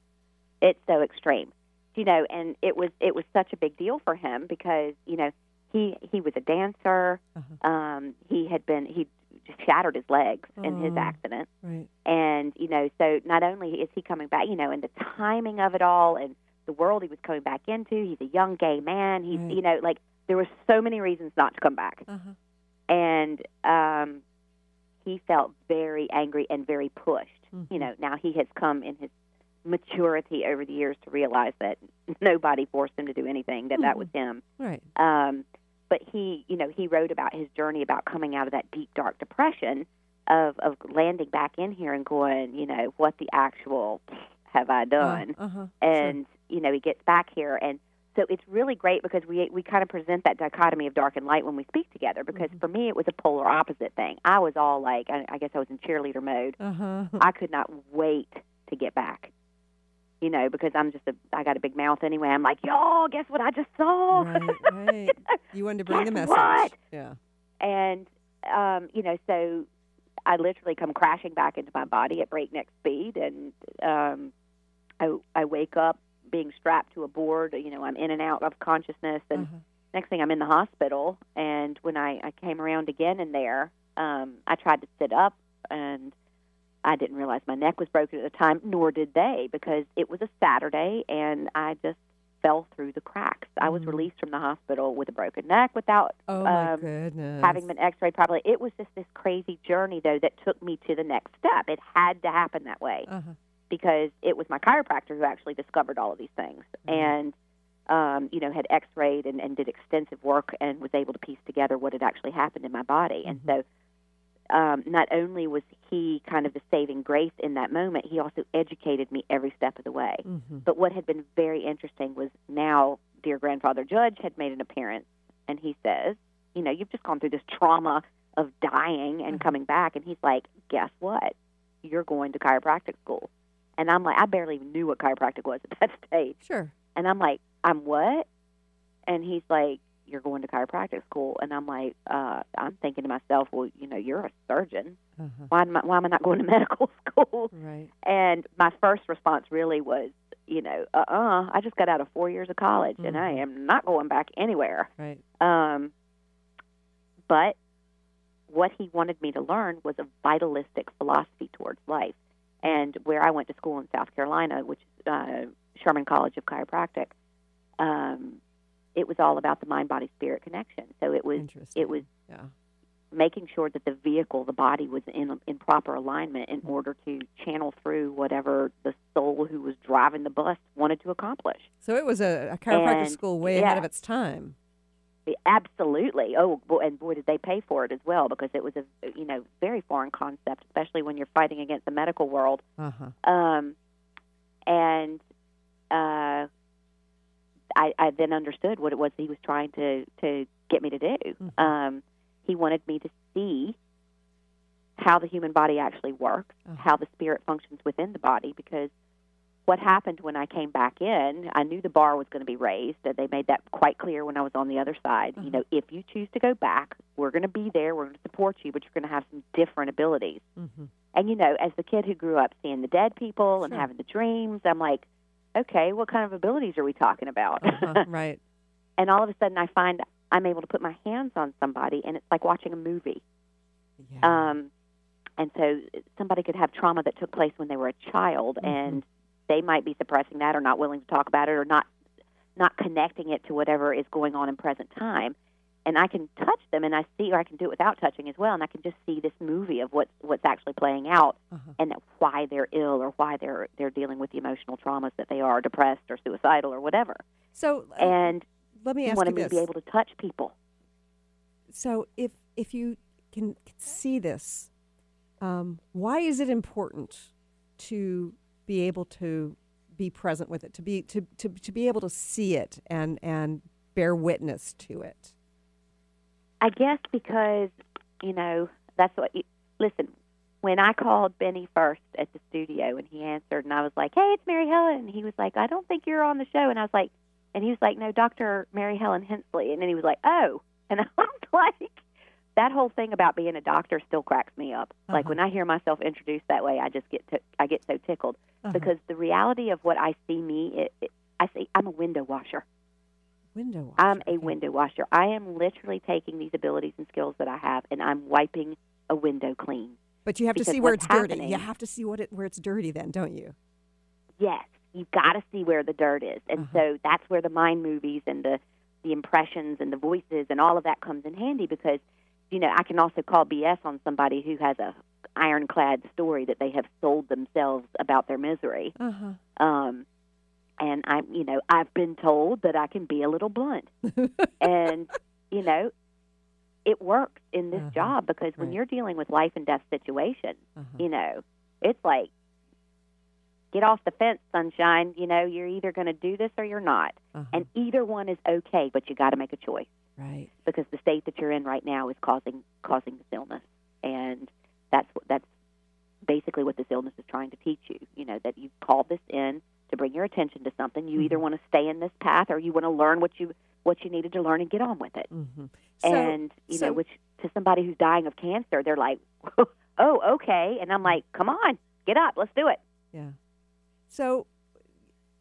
Speaker 3: It's so extreme, you know. And it was it was such a big deal for him because you know he he was a dancer.
Speaker 1: Uh-huh.
Speaker 3: Um, he had been he just shattered his legs in his
Speaker 1: Oh.
Speaker 3: accident.
Speaker 1: Right.
Speaker 3: and you know so not only is he coming back you know and the timing of it all and the world he was coming back into he's a young gay man he's
Speaker 1: Right.
Speaker 3: you know like there were so many reasons not to come back
Speaker 1: Uh-huh.
Speaker 3: and um he felt very angry and very pushed
Speaker 1: Mhm.
Speaker 3: you know now he has come in his maturity over the years to realize that nobody forced him to do anything that that was him
Speaker 1: Right.
Speaker 3: um, but he, you know, he wrote about his journey about coming out of that deep, dark depression of of landing back in here and going, you know, what the actual have I done?
Speaker 1: Uh, uh-huh.
Speaker 3: and you know, he gets back here, and so it's really great because we we kind of present that dichotomy of dark and light when we speak together. Because for me, it was a polar opposite thing. I was all like, I, I guess I was in cheerleader mode.
Speaker 1: Uh-huh.
Speaker 3: I could not wait to get back. You know, because I'm just a, I got a big mouth anyway. I'm like, y'all, guess what I just saw?
Speaker 1: right, right. You wanted to bring the message.
Speaker 3: what?
Speaker 1: Yeah.
Speaker 3: and um, you know, so I literally come crashing back into my body at breakneck speed, and um, I, I wake up being strapped to a board. You know, I'm in and out of consciousness, and
Speaker 1: Uh-huh.
Speaker 3: next thing I'm in the hospital. And when I, I came around again in there, um, I tried to sit up, and I didn't realize my neck was broken at the time, nor did they, because it was a Saturday, and I just fell through the cracks. I was
Speaker 1: Mhm.
Speaker 3: released from the hospital with a broken neck without
Speaker 1: Oh,
Speaker 3: um, having been x-rayed properly. It was just this crazy journey, though, that took me to the next step. It had to happen that way
Speaker 1: Uh-huh.
Speaker 3: because it was my chiropractor who actually discovered all of these things
Speaker 1: Mhm.
Speaker 3: and, um, you know, had x-rayed and, and did extensive work and was able to piece together what had actually happened in my body. And
Speaker 1: Mhm.
Speaker 3: so um, not only was he kind of the saving grace in that moment, he also educated me every step of the way.
Speaker 1: Mm-hmm.
Speaker 3: But what had been very interesting was now dear grandfather Judge had made an appearance, and he says, you know, you've just gone through this trauma of dying and
Speaker 1: Mhm.
Speaker 3: coming back, and he's like, guess what? You're going to chiropractic school. And I'm like, I barely even knew what chiropractic was at that stage.
Speaker 1: Sure.
Speaker 3: And I'm like, I'm what? And he's like, you're going to chiropractic school. And I'm like, uh, I'm thinking to myself, well, you know, you're a surgeon.
Speaker 1: Uh-huh.
Speaker 3: Why am I, why am I not going to medical school?
Speaker 1: Right.
Speaker 3: And my first response really was, you know, uh uh I just got out of four years of college and I
Speaker 1: Mhm.
Speaker 3: am not going back anywhere.
Speaker 1: Right.
Speaker 3: Um, but what he wanted me to learn was a vitalistic philosophy towards life. And where I went to school in South Carolina, which is uh, Sherman College of Chiropractic, um, it was all about the mind body spirit connection. So it was
Speaker 4: Interesting.
Speaker 3: it was
Speaker 4: Yeah.
Speaker 3: making sure that the vehicle, the body, was in in proper alignment
Speaker 4: Mm-hmm.
Speaker 3: in order to channel through whatever the soul who was driving the bus wanted to accomplish.
Speaker 4: So it was a, a chiropractic
Speaker 3: And,
Speaker 4: school way ahead of its time.
Speaker 3: Absolutely. Oh, boy, and boy, did they pay for it as well because it was a you know very foreign concept, especially when you're fighting against the medical world.
Speaker 4: Uh huh.
Speaker 3: Um, and uh, I, I then understood what it was he was trying to to get me to do.
Speaker 4: Mhm.
Speaker 3: Um, he wanted me to see how the human body actually works,
Speaker 4: Uh-huh.
Speaker 3: how the spirit functions within the body, because what happened when I came back in, I knew the bar was going to be raised. That they made that quite clear when I was on the other side. You
Speaker 4: Uh-huh.
Speaker 3: know, if you choose to go back, we're going to be there. We're going to support you, but you're going to have some different abilities.
Speaker 4: hmm
Speaker 3: And you know, as the kid who grew up seeing the dead people and
Speaker 4: Sure.
Speaker 3: having the dreams, I'm like, okay, what kind of abilities are we talking about?
Speaker 4: Uh-huh. right.
Speaker 3: and all of a sudden, I find I'm able to put my hands on somebody, and it's like watching a movie.
Speaker 4: Yeah.
Speaker 3: Um, and so somebody could have trauma that took place when they were a child,
Speaker 4: Mhm.
Speaker 3: and they might be suppressing that or not willing to talk about it or not not connecting it to whatever is going on in present time. And I can touch them, and I see, or I can do it without touching as well, and I can just see this movie of what's what's actually playing out,
Speaker 4: Uh-huh.
Speaker 3: and why they're ill or why they're they're dealing with the emotional traumas that they are depressed or suicidal or whatever.
Speaker 4: So uh,
Speaker 3: And
Speaker 4: let me ask you this.
Speaker 3: to be able to touch people.
Speaker 4: So if if you can see this, um, why is it important to be able to be present with it, to be to, to, to be able to see it and and bear witness to it?
Speaker 3: I guess because you know that's what. You, listen, when I called Benny first at the studio and he answered, and I was like, "Hey, it's Mary Helen," and he was like, "I don't think you're on the show," and I was like, and he was like, "No, Doctor Mary Helen Hensley," and then he was like, "Oh," and I was like. That whole thing about being a doctor still cracks me up. Like
Speaker 4: Uh-huh.
Speaker 3: when I hear myself introduced that way, I just get to, I get so tickled
Speaker 4: Uh-huh.
Speaker 3: because the reality of what I see me, it, it, I see I'm a window washer.
Speaker 4: Window. Washer.
Speaker 3: I'm a window washer. I am literally taking these abilities and skills that I have, and I'm wiping a window clean.
Speaker 4: But you have to see where it's dirty. You have to see what it where it's dirty, then, don't you?
Speaker 3: Yes, you've got to see where the dirt is, and
Speaker 4: Uh-huh.
Speaker 3: so that's where the mind movies and the the impressions and the voices and all of that comes in handy because you know I can also call BS on somebody who has a ironclad story that they have sold themselves about their misery.
Speaker 4: Uh huh.
Speaker 3: Um, and I'm, you know, I've been told that I can be a little blunt, and you know, it works in this
Speaker 4: Uh-huh.
Speaker 3: job because when
Speaker 4: Right.
Speaker 3: you're dealing with life and death situations,
Speaker 4: Uh-huh.
Speaker 3: you know, it's like get off the fence, sunshine. You know, you're either going to do this or you're not,
Speaker 4: Uh-huh.
Speaker 3: and either one is okay, but you got to make a choice
Speaker 4: right.
Speaker 3: because the state that you're in right now is causing causing this illness, and that's what that's basically what this illness is trying to teach you. You know that you've called this in to bring your attention to something. You either want to stay in this path or you want to learn what you what you needed to learn and get on with it.
Speaker 4: Mm-hmm. So,
Speaker 3: and you
Speaker 4: so-
Speaker 3: know, which to somebody who's dying of cancer, they're like, "Oh, okay," and I'm like, "Come on, get up, let's do it."
Speaker 4: Yeah. So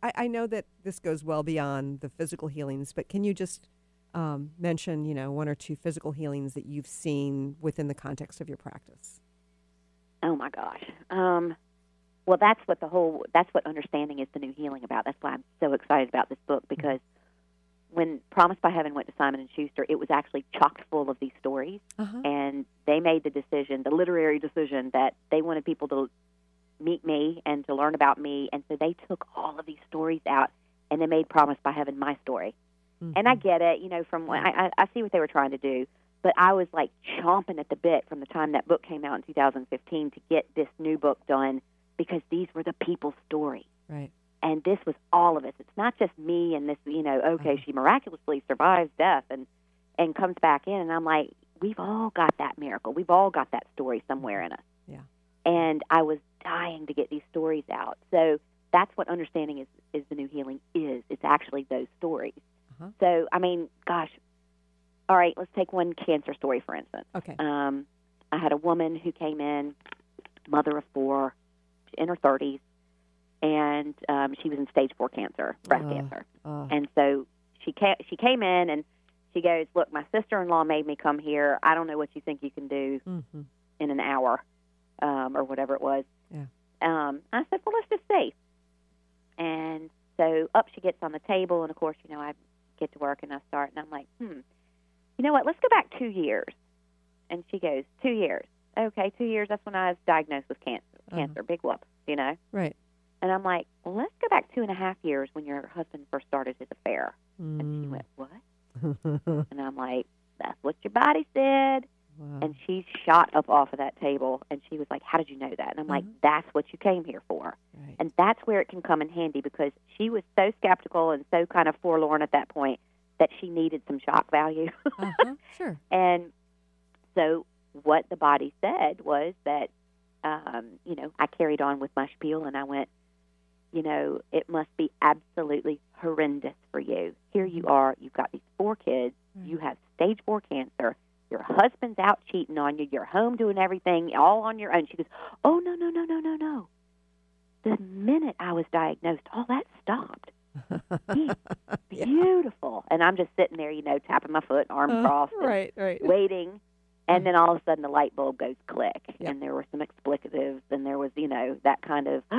Speaker 4: I, I know that this goes well beyond the physical healings, but can you just um, mention, you know, one or two physical healings that you've seen within the context of your practice?
Speaker 3: Oh my gosh. Um, well, that's what the whole that's what understanding is the new healing about. That's why I'm so excited about this book because when Promised by Heaven went to Simon and Schuster, it was actually chock full of these stories,
Speaker 4: Uh-huh.
Speaker 3: and they made the decision, the literary decision, that they wanted people to meet me and to learn about me, and so they took all of these stories out and they made Promised by Heaven my story. And I get it, you know, from when I, I see what they were trying to do, but I was like chomping at the bit from the time that book came out in 2015 to get this new book done because these were the people's story.
Speaker 4: Right.
Speaker 3: And this was all of us. It's not just me and this, you know, okay,
Speaker 4: Uh-huh.
Speaker 3: she miraculously survives death and and comes back in and I'm like, we've all got that miracle. We've all got that story somewhere in us.
Speaker 4: Yeah.
Speaker 3: And I was dying to get these stories out. So that's what understanding is is the new healing is. It's actually those stories.
Speaker 4: Uh-huh.
Speaker 3: So, I mean, gosh. All right, let's take one cancer story for instance.
Speaker 4: Okay.
Speaker 3: Um, I had a woman who came in, mother of four, in her 30s, and um, she was in stage four cancer, breast
Speaker 4: Uh.
Speaker 3: cancer.
Speaker 4: Uh,
Speaker 3: And so she came, she came in and she goes, "Look, my sister-in-law made me come here. I don't know what you think you can do
Speaker 4: mhm.
Speaker 3: in an hour, um, or whatever it was."
Speaker 4: Yeah.
Speaker 3: um, I said, well, let's just see. And so up she gets on the table, and of course, you know, I get to work and I start, and I'm like, hmm, you know what? Let's go back two years. And she goes, two years. Okay, two years. That's when I was diagnosed with cancer.
Speaker 4: Uh-huh.
Speaker 3: Cancer, big whoop, you know.
Speaker 4: Right.
Speaker 3: And I'm like, well, let's go back two and a half years when your husband first started his affair. And she
Speaker 4: Mm.
Speaker 3: went, what? and I'm like, that's what your body said.
Speaker 4: Wow.
Speaker 3: And she shot up off of that table, and she was like, how did you know that? And I'm like,
Speaker 4: Mhm.
Speaker 3: that's what you came here for.
Speaker 4: Right.
Speaker 3: And that's where it can come in handy because she was so skeptical and so kind of forlorn at that point that she needed some shock value.
Speaker 4: uh-huh. Sure.
Speaker 3: and so what the body said was that, um, you know, I carried on with my spiel and I went, you know, it must be absolutely horrendous for you. Here you are, you've got these four kids, you have stage four cancer, your husband's out cheating on you, you're home doing everything all on your own. She goes, Oh, no, no, no, no, no, no. The minute I was diagnosed, all that stopped. He's
Speaker 4: Yeah.
Speaker 3: beautiful. And I'm just sitting there, you know, tapping my foot, arms
Speaker 4: Uh,
Speaker 3: crossed,
Speaker 4: right, right.
Speaker 3: waiting. And then all of a sudden the light bulb goes click.
Speaker 4: Yep.
Speaker 3: And there were some explicatives, and there was, you know, that kind of,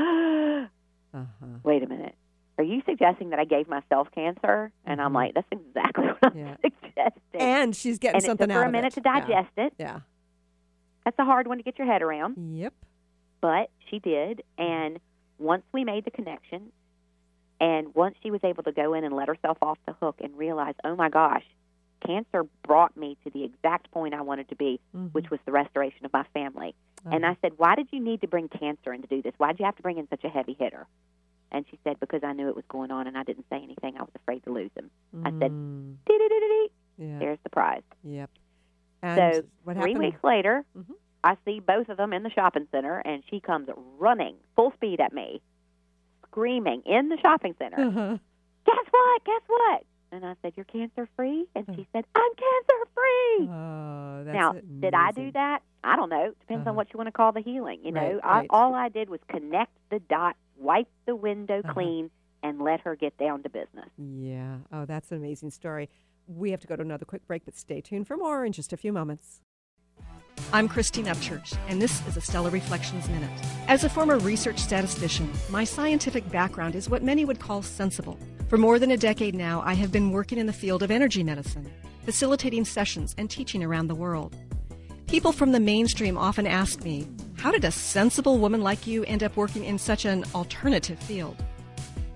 Speaker 4: Uh-huh.
Speaker 3: wait a minute. Are you suggesting that I gave myself cancer? And I'm
Speaker 4: Mhm.
Speaker 3: like, that's exactly what I'm
Speaker 4: Yeah.
Speaker 3: suggesting.
Speaker 4: And she's getting
Speaker 3: and it
Speaker 4: something
Speaker 3: took her
Speaker 4: out
Speaker 3: a minute
Speaker 4: it.
Speaker 3: to digest it.
Speaker 4: Yeah.
Speaker 3: That's a hard one to get your head around.
Speaker 4: Yep.
Speaker 3: but she did. And once we made the connection, and once she was able to go in and let herself off the hook and realize, oh my gosh, cancer brought me to the exact point I wanted to be,
Speaker 4: Mhm.
Speaker 3: which was the restoration of my family. And I said, Why did you need to bring cancer in to do this? Why did you have to bring in such a heavy hitter? And she said, Because I knew it was going on and I didn't say anything. I was afraid to lose him. I said,
Speaker 4: Mm,
Speaker 3: Dee-dee-dee-dee-dee.
Speaker 4: yeah.
Speaker 3: There's the prize.
Speaker 4: Yep. And
Speaker 3: so
Speaker 4: what
Speaker 3: three
Speaker 4: happened?
Speaker 3: weeks later,
Speaker 4: Mhm.
Speaker 3: I see both of them in the shopping center, and she comes running full speed at me, screaming in the shopping center,
Speaker 4: Uh-huh.
Speaker 3: Guess what? Guess what? And I said, You're cancer free? And she said, I'm cancer free.
Speaker 4: Oh, that's
Speaker 3: now, did I do that? I don't know. Depends
Speaker 4: Uh-huh.
Speaker 3: on what you want to call the healing. You know,
Speaker 4: Right,
Speaker 3: I, all I did was connect the dots, wipe the window
Speaker 4: Uh-huh.
Speaker 3: clean, and let her get down to business.
Speaker 4: Yeah. Oh, that's an amazing story. We have to go to another quick break, but stay tuned for more in just a few moments.
Speaker 1: I'm Christine Upchurch, and this is a Stellar Reflections Minute. As a former research statistician, my scientific background is what many would call sensible. For more than a decade now, I have been working in the field of energy medicine, facilitating sessions and teaching around the world. People from the mainstream often ask me, How did a sensible woman like you end up working in such an alternative field?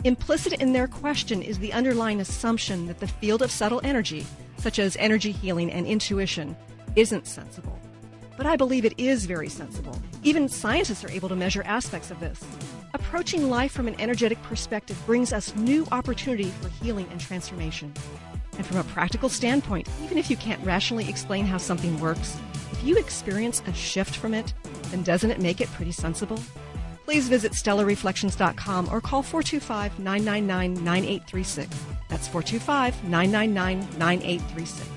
Speaker 1: Implicit in their question is the underlying assumption that the field of subtle energy, such as energy healing and intuition, isn't sensible. But I believe it is very sensible. Even scientists are able to measure aspects of this. Approaching life from an energetic perspective brings us new opportunity for healing and transformation. And from a practical standpoint, even if you can't rationally explain how something works, if you experience a shift from it, then doesn't it make it pretty sensible? Please visit stellarreflections.com or call 425 999 9836. That's 425 999 9836.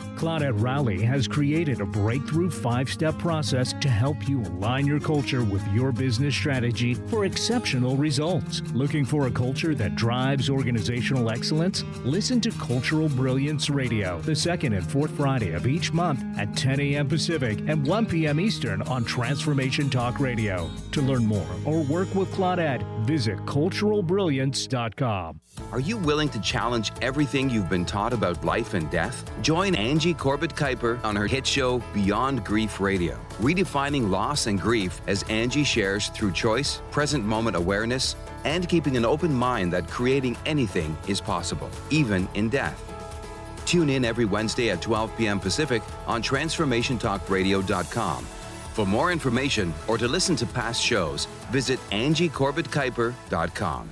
Speaker 7: Claudette Rowley has created a breakthrough five step process to help you align your culture with your business strategy for exceptional results. Looking for a culture that drives organizational excellence? Listen to Cultural Brilliance Radio the second and fourth Friday of each month at 10 a.m. Pacific and 1 p.m. Eastern on Transformation Talk Radio. To learn more or work with Claudette, visit culturalbrilliance.com.
Speaker 8: Are you willing to challenge everything you've been taught about life and death? Join Angie Corbett Kuiper on her hit show Beyond Grief Radio, redefining loss and grief as Angie shares through choice, present moment awareness, and keeping an open mind that creating anything is possible, even in death. Tune in every Wednesday at 12 p.m. Pacific on TransformationTalkRadio.com. For more information or to listen to past shows, visit AngieCorbettKuiper.com.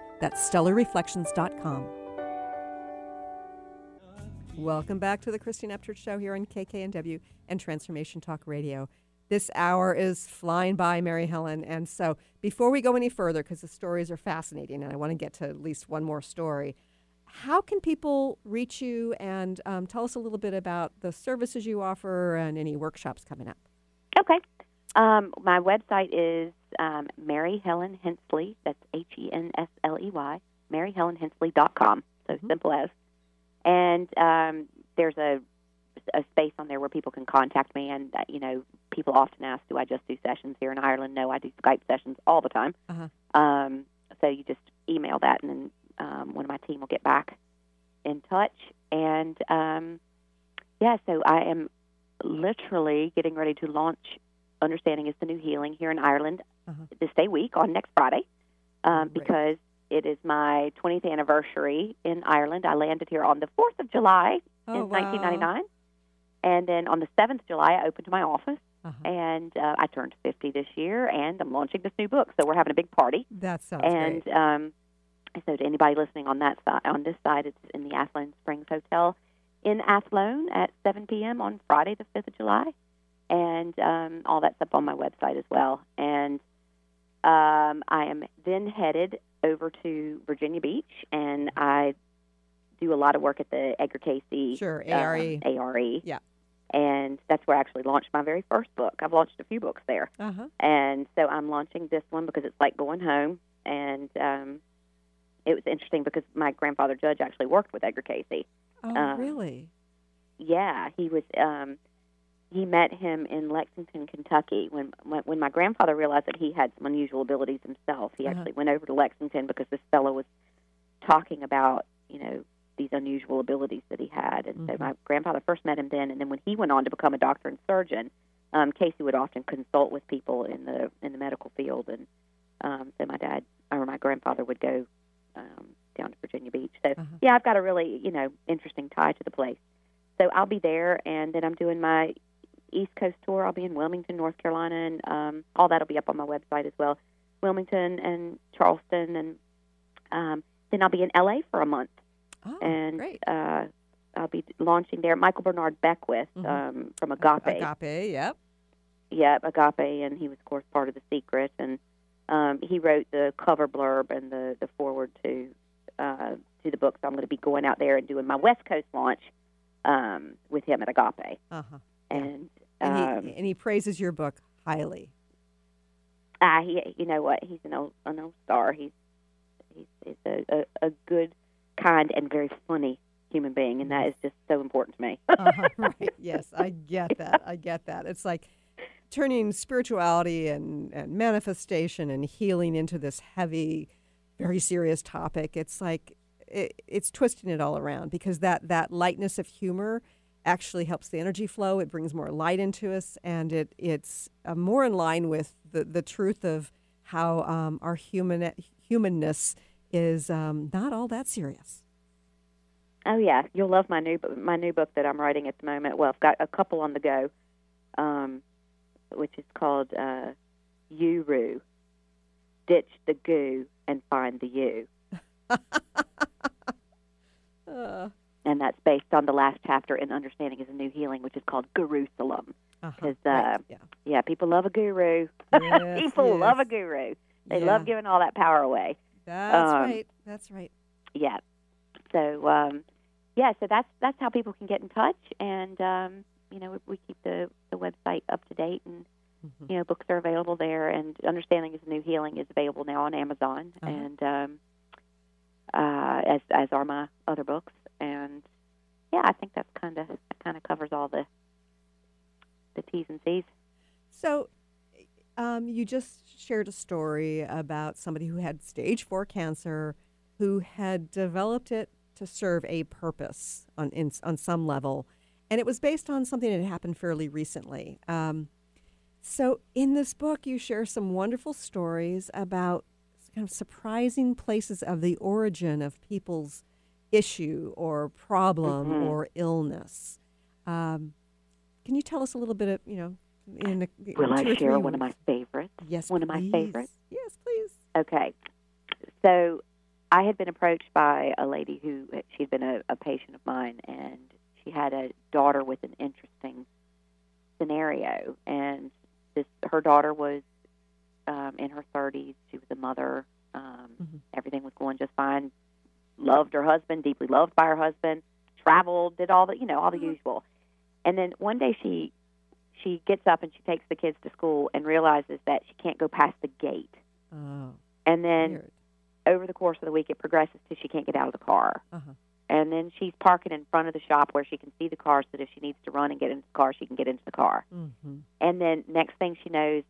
Speaker 1: That's stellarreflections.com. Welcome back to the Christine Upchurch Show here on KKNW and Transformation Talk Radio. This hour is flying by, Mary Helen. And so before we go any further, because the stories are fascinating and I want to get to at least one more story, how can people reach you and um, tell us a little bit about the services you offer and any workshops coming up?
Speaker 3: Okay. Um, my website is um, Mary Helen Hensley. That's H E N S L E Y. MaryHelenHensley.com. So
Speaker 1: Mhm.
Speaker 3: simple as. And um, there's a a space on there where people can contact me. And uh, you know, people often ask, "Do I just do sessions here in Ireland?" No, I do Skype sessions all the time.
Speaker 1: Uh-huh.
Speaker 3: Um, so you just email that, and then um, one of my team will get back in touch. And um, yeah, so I am literally getting ready to launch Understanding is the New Healing here in Ireland
Speaker 1: Uh-huh.
Speaker 3: this day week on next Friday um,
Speaker 1: Great.
Speaker 3: because it is my 20th anniversary in Ireland. I landed here on the 4th of July
Speaker 1: Oh,
Speaker 3: in
Speaker 1: wow.
Speaker 3: 1999. And then on the 7th of July, I opened my office.
Speaker 1: Uh-huh.
Speaker 3: And uh, I turned 50 this year, and I'm launching this new book. So we're having a big party.
Speaker 1: That sounds
Speaker 3: and
Speaker 1: great.
Speaker 3: um, so to anybody listening on that side, on this side, it's in the Athlone Springs Hotel in Athlone at 7 p.m. on Friday, the 5th of July, and um, all that's up on my website as well. And um, I am then headed over to Virginia Beach, and I do a lot of work at the Edgar Cayce
Speaker 1: Sure,
Speaker 3: um,
Speaker 1: ARE.
Speaker 3: ARE.
Speaker 1: Yeah.
Speaker 3: And that's where I actually launched my very first book. I've launched a few books there.
Speaker 1: Uh-huh.
Speaker 3: And so I'm launching this one because it's like going home. And um, it was interesting because my grandfather Judge actually worked with Edgar Cayce.
Speaker 1: Oh,
Speaker 3: um,
Speaker 1: really?
Speaker 3: Yeah, he was. Um, he met him in Lexington, Kentucky. When, when when my grandfather realized that he had some unusual abilities himself, he
Speaker 1: Uh-huh.
Speaker 3: actually went over to Lexington because this fellow was talking about you know these unusual abilities that he had. And so
Speaker 1: Mhm.
Speaker 3: my grandfather first met him then, and then when he went on to become a doctor and surgeon, um, Cayce would often consult with people in the in the medical field, and um, so my dad or my grandfather would go um, down to Virginia Beach. So
Speaker 1: Uh-huh.
Speaker 3: yeah, I've got a really you know interesting tie to the place. So I'll be there, and then I'm doing my East Coast tour. I'll be in Wilmington, North Carolina, and um, all that'll be up on my website as well. Wilmington and Charleston, and um, then I'll be in LA for a month,
Speaker 1: Oh,
Speaker 3: and
Speaker 1: great.
Speaker 3: uh, I'll be launching there. Michael Bernard Beckwith
Speaker 1: Mhm.
Speaker 3: um, from Agape,
Speaker 1: Agape, yep.
Speaker 3: Yep, Agape, and he was, of course, part of The Secret, and um, he wrote the cover blurb and the the forward to uh, to the book. So I'm going to be going out there and doing my West Coast launch um, with him at Agape,
Speaker 1: Uh-huh.
Speaker 3: And
Speaker 1: And,
Speaker 3: um,
Speaker 1: he, and he praises your book highly.
Speaker 3: ah, he, you know what? He's an old an old star. He's he's, he's a, a a good, kind, and very funny human being, and that is just so important to me.
Speaker 1: Uh-huh, right. Yes, I get that. I get that. It's like turning spirituality and, and manifestation and healing into this heavy, very serious topic. It's like it, it's twisting it all around because that, that lightness of humor actually helps the energy flow. It brings more light into us, and it it's uh, more in line with the, the truth of how um, our human humanness is um, not all that serious.
Speaker 3: Oh yeah, you'll love my new my new book that I'm writing at the moment. Well, I've got a couple on the go, um, which is called uh, Uru. Ditch the goo and find the you,
Speaker 1: Uh,
Speaker 3: and that's based on the last chapter in Understanding is a New Healing, which is called Jerusalem.
Speaker 1: uh-huh,
Speaker 3: 'Cause,
Speaker 1: right,
Speaker 3: uh,
Speaker 1: yeah.
Speaker 3: Yeah, people love a guru.
Speaker 1: Yes,
Speaker 3: people love a guru. They
Speaker 1: Yeah.
Speaker 3: love giving all that power away.
Speaker 1: That's
Speaker 3: um,
Speaker 1: right. That's right.
Speaker 3: Yeah. So um, yeah, so that's that's how people can get in touch, and um, you know we, we keep the the website up to date, and
Speaker 1: Mhm.
Speaker 3: you know books are available there, and Understanding is a New Healing is available now on Amazon,
Speaker 1: Uh-huh.
Speaker 3: and um, uh, as as are my other books, and yeah, I think that's kind of that kind of covers all the the T's and C's.
Speaker 1: So, um, you just shared a story about somebody who had stage four cancer, who had developed it to serve a purpose on in, on some level, and it was based on something that happened fairly recently. Um, So, in this book, you share some wonderful stories about kind of surprising places of the origin of people's issue or problem
Speaker 3: Mhm.
Speaker 1: or illness. Um, can you tell us a little bit of, you know, in a,
Speaker 3: Will I share one of my favorites?
Speaker 1: Yes,
Speaker 3: one of my
Speaker 1: please.
Speaker 3: favorites?
Speaker 1: Yes, please.
Speaker 3: Okay. So I had been approached by a lady who she'd been a, a patient of mine, and she had a daughter with an interesting scenario. And this, her daughter was um, in her 30s. She was a mother. Um,
Speaker 1: Mhm.
Speaker 3: Everything was going just fine. Loved her husband, deeply loved by her husband. Traveled, did all the, you know, all the
Speaker 1: Mhm.
Speaker 3: usual. And then one day she she gets up and she takes the kids to school and realizes that she can't go past the gate.
Speaker 1: Oh,
Speaker 3: And then
Speaker 1: weird.
Speaker 3: over the course of the week, it progresses to she can't get out of the car.
Speaker 1: Uh-huh.
Speaker 3: And then she's parking in front of the shop where she can see the car so that if she needs to run and get into the car, she can get into the car.
Speaker 1: Mm-hmm.
Speaker 3: And then next thing she knows,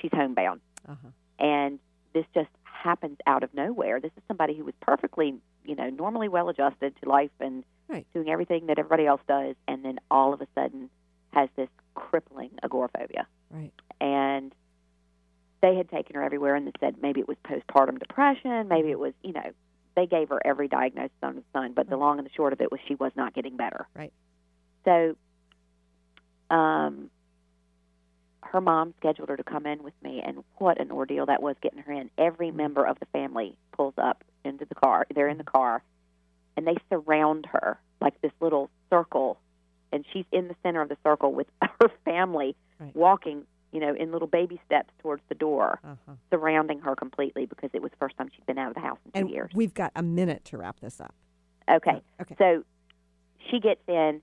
Speaker 3: she's homebound.
Speaker 1: Uh-huh.
Speaker 3: And this just happens out of nowhere. This is somebody who was perfectly, you know, normally well adjusted to life and
Speaker 1: Right.
Speaker 3: doing everything that everybody else does, and then all of a sudden has this crippling agoraphobia
Speaker 1: Right.
Speaker 3: and they had taken her everywhere and they said maybe it was postpartum depression, maybe it was, you know, they gave her every diagnosis under the sun, but the
Speaker 1: Mhm.
Speaker 3: long and the short of it was she was not getting better.
Speaker 1: Right.
Speaker 3: So um her mom scheduled her to come in with me and what an ordeal that was getting her in. Every member of the family pulls up into the car. They're in the car and they surround her like this little circle and she's in the center of the circle with her family
Speaker 1: Right.
Speaker 3: walking, you know, in little baby steps towards the door,
Speaker 1: Uh-huh.
Speaker 3: surrounding her completely because it was the first time she'd been out of the house in two years.
Speaker 1: we've got a minute to wrap this up.
Speaker 3: Okay.
Speaker 1: Okay.
Speaker 3: So she gets in.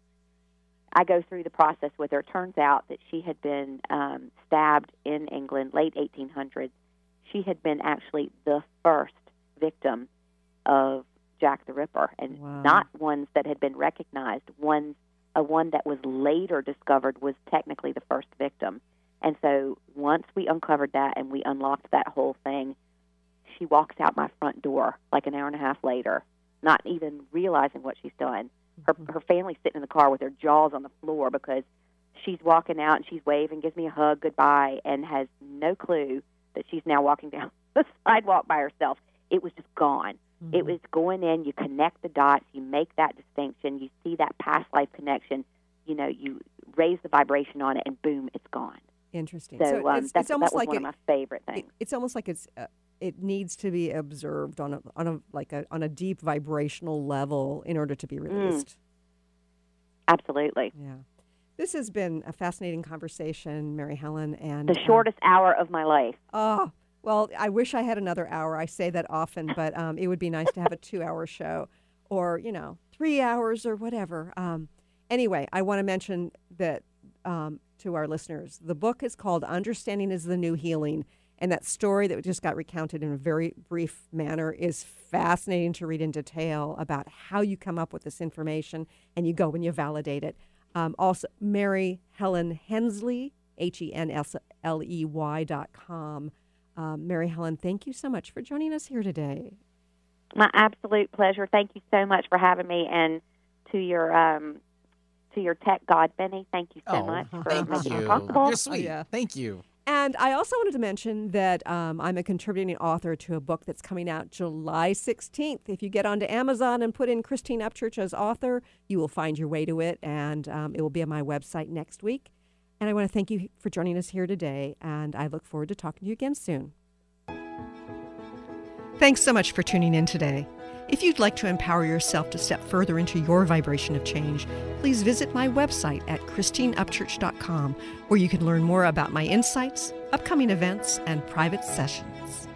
Speaker 3: I go through the process with her. Turns out that she had been um, stabbed in England, late 1800s. She had been actually the first victim of Jack the Ripper, and
Speaker 1: Wow.
Speaker 3: not ones that had been recognized. Ones, a one that was later discovered was technically the first victim. And so once we uncovered that and we unlocked that whole thing, she walks out my front door like an hour and a half later, not even realizing what she's done. Her
Speaker 1: Mm-hmm.
Speaker 3: her family's sitting in the car with their jaws on the floor because she's walking out and she's waving, gives me a hug, goodbye, and has no clue that she's now walking down the sidewalk by herself. It was just gone.
Speaker 1: Mm-hmm.
Speaker 3: It was going in. You connect the dots. You make that distinction. You see that past life connection. You know, you raise the vibration on it, and boom, it's gone.
Speaker 1: Interesting.
Speaker 3: So, um,
Speaker 1: it's,
Speaker 3: that's,
Speaker 1: it's almost
Speaker 3: that was
Speaker 1: like
Speaker 3: one
Speaker 1: it,
Speaker 3: of my favorite
Speaker 1: it- it's almost like it's uh, it needs to be observed on a on a like a on a deep vibrational level in order to be
Speaker 3: Mm.
Speaker 1: released.
Speaker 3: Absolutely.
Speaker 1: Yeah. This has been a fascinating conversation, Mary Helen, and
Speaker 3: The shortest hour of my life.
Speaker 1: Oh, well, I wish I had another hour. I say that often, but um, it would be nice to have a two-hour show, or you know, three hours or whatever. Um, anyway, I want to mention that um, to our listeners, the book is called "Understanding Is the New Healing," and that story that just got recounted in a very brief manner is fascinating to read in detail about how you come up with this information and you go and you validate it. Um, also, Mary Helen Hensley, H E N S L E Y dot com. Um, Mary Helen, thank you so much for joining us here today.
Speaker 3: My absolute pleasure. Thank you so much for having me, and to your um, to your tech god, Benny. Thank you so
Speaker 2: oh,
Speaker 3: much for
Speaker 2: thank
Speaker 3: making
Speaker 2: you.
Speaker 3: it possible.
Speaker 2: You're sweet.
Speaker 1: yeah.
Speaker 2: Thank you.
Speaker 1: And I also wanted to mention that um, I'm a contributing author to a book that's coming out July 16th. If you get onto Amazon and put in Christine Upchurch as author, you will find your way to it, and um, it will be on my website next week. And I want to thank you for joining us here today, and I look forward to talking to you again soon. Thanks so much for tuning in today. If you'd like to empower yourself to step further into your vibration of change, please visit my website at christineupchurch.com, where you can learn more about my insights, upcoming events, and private sessions.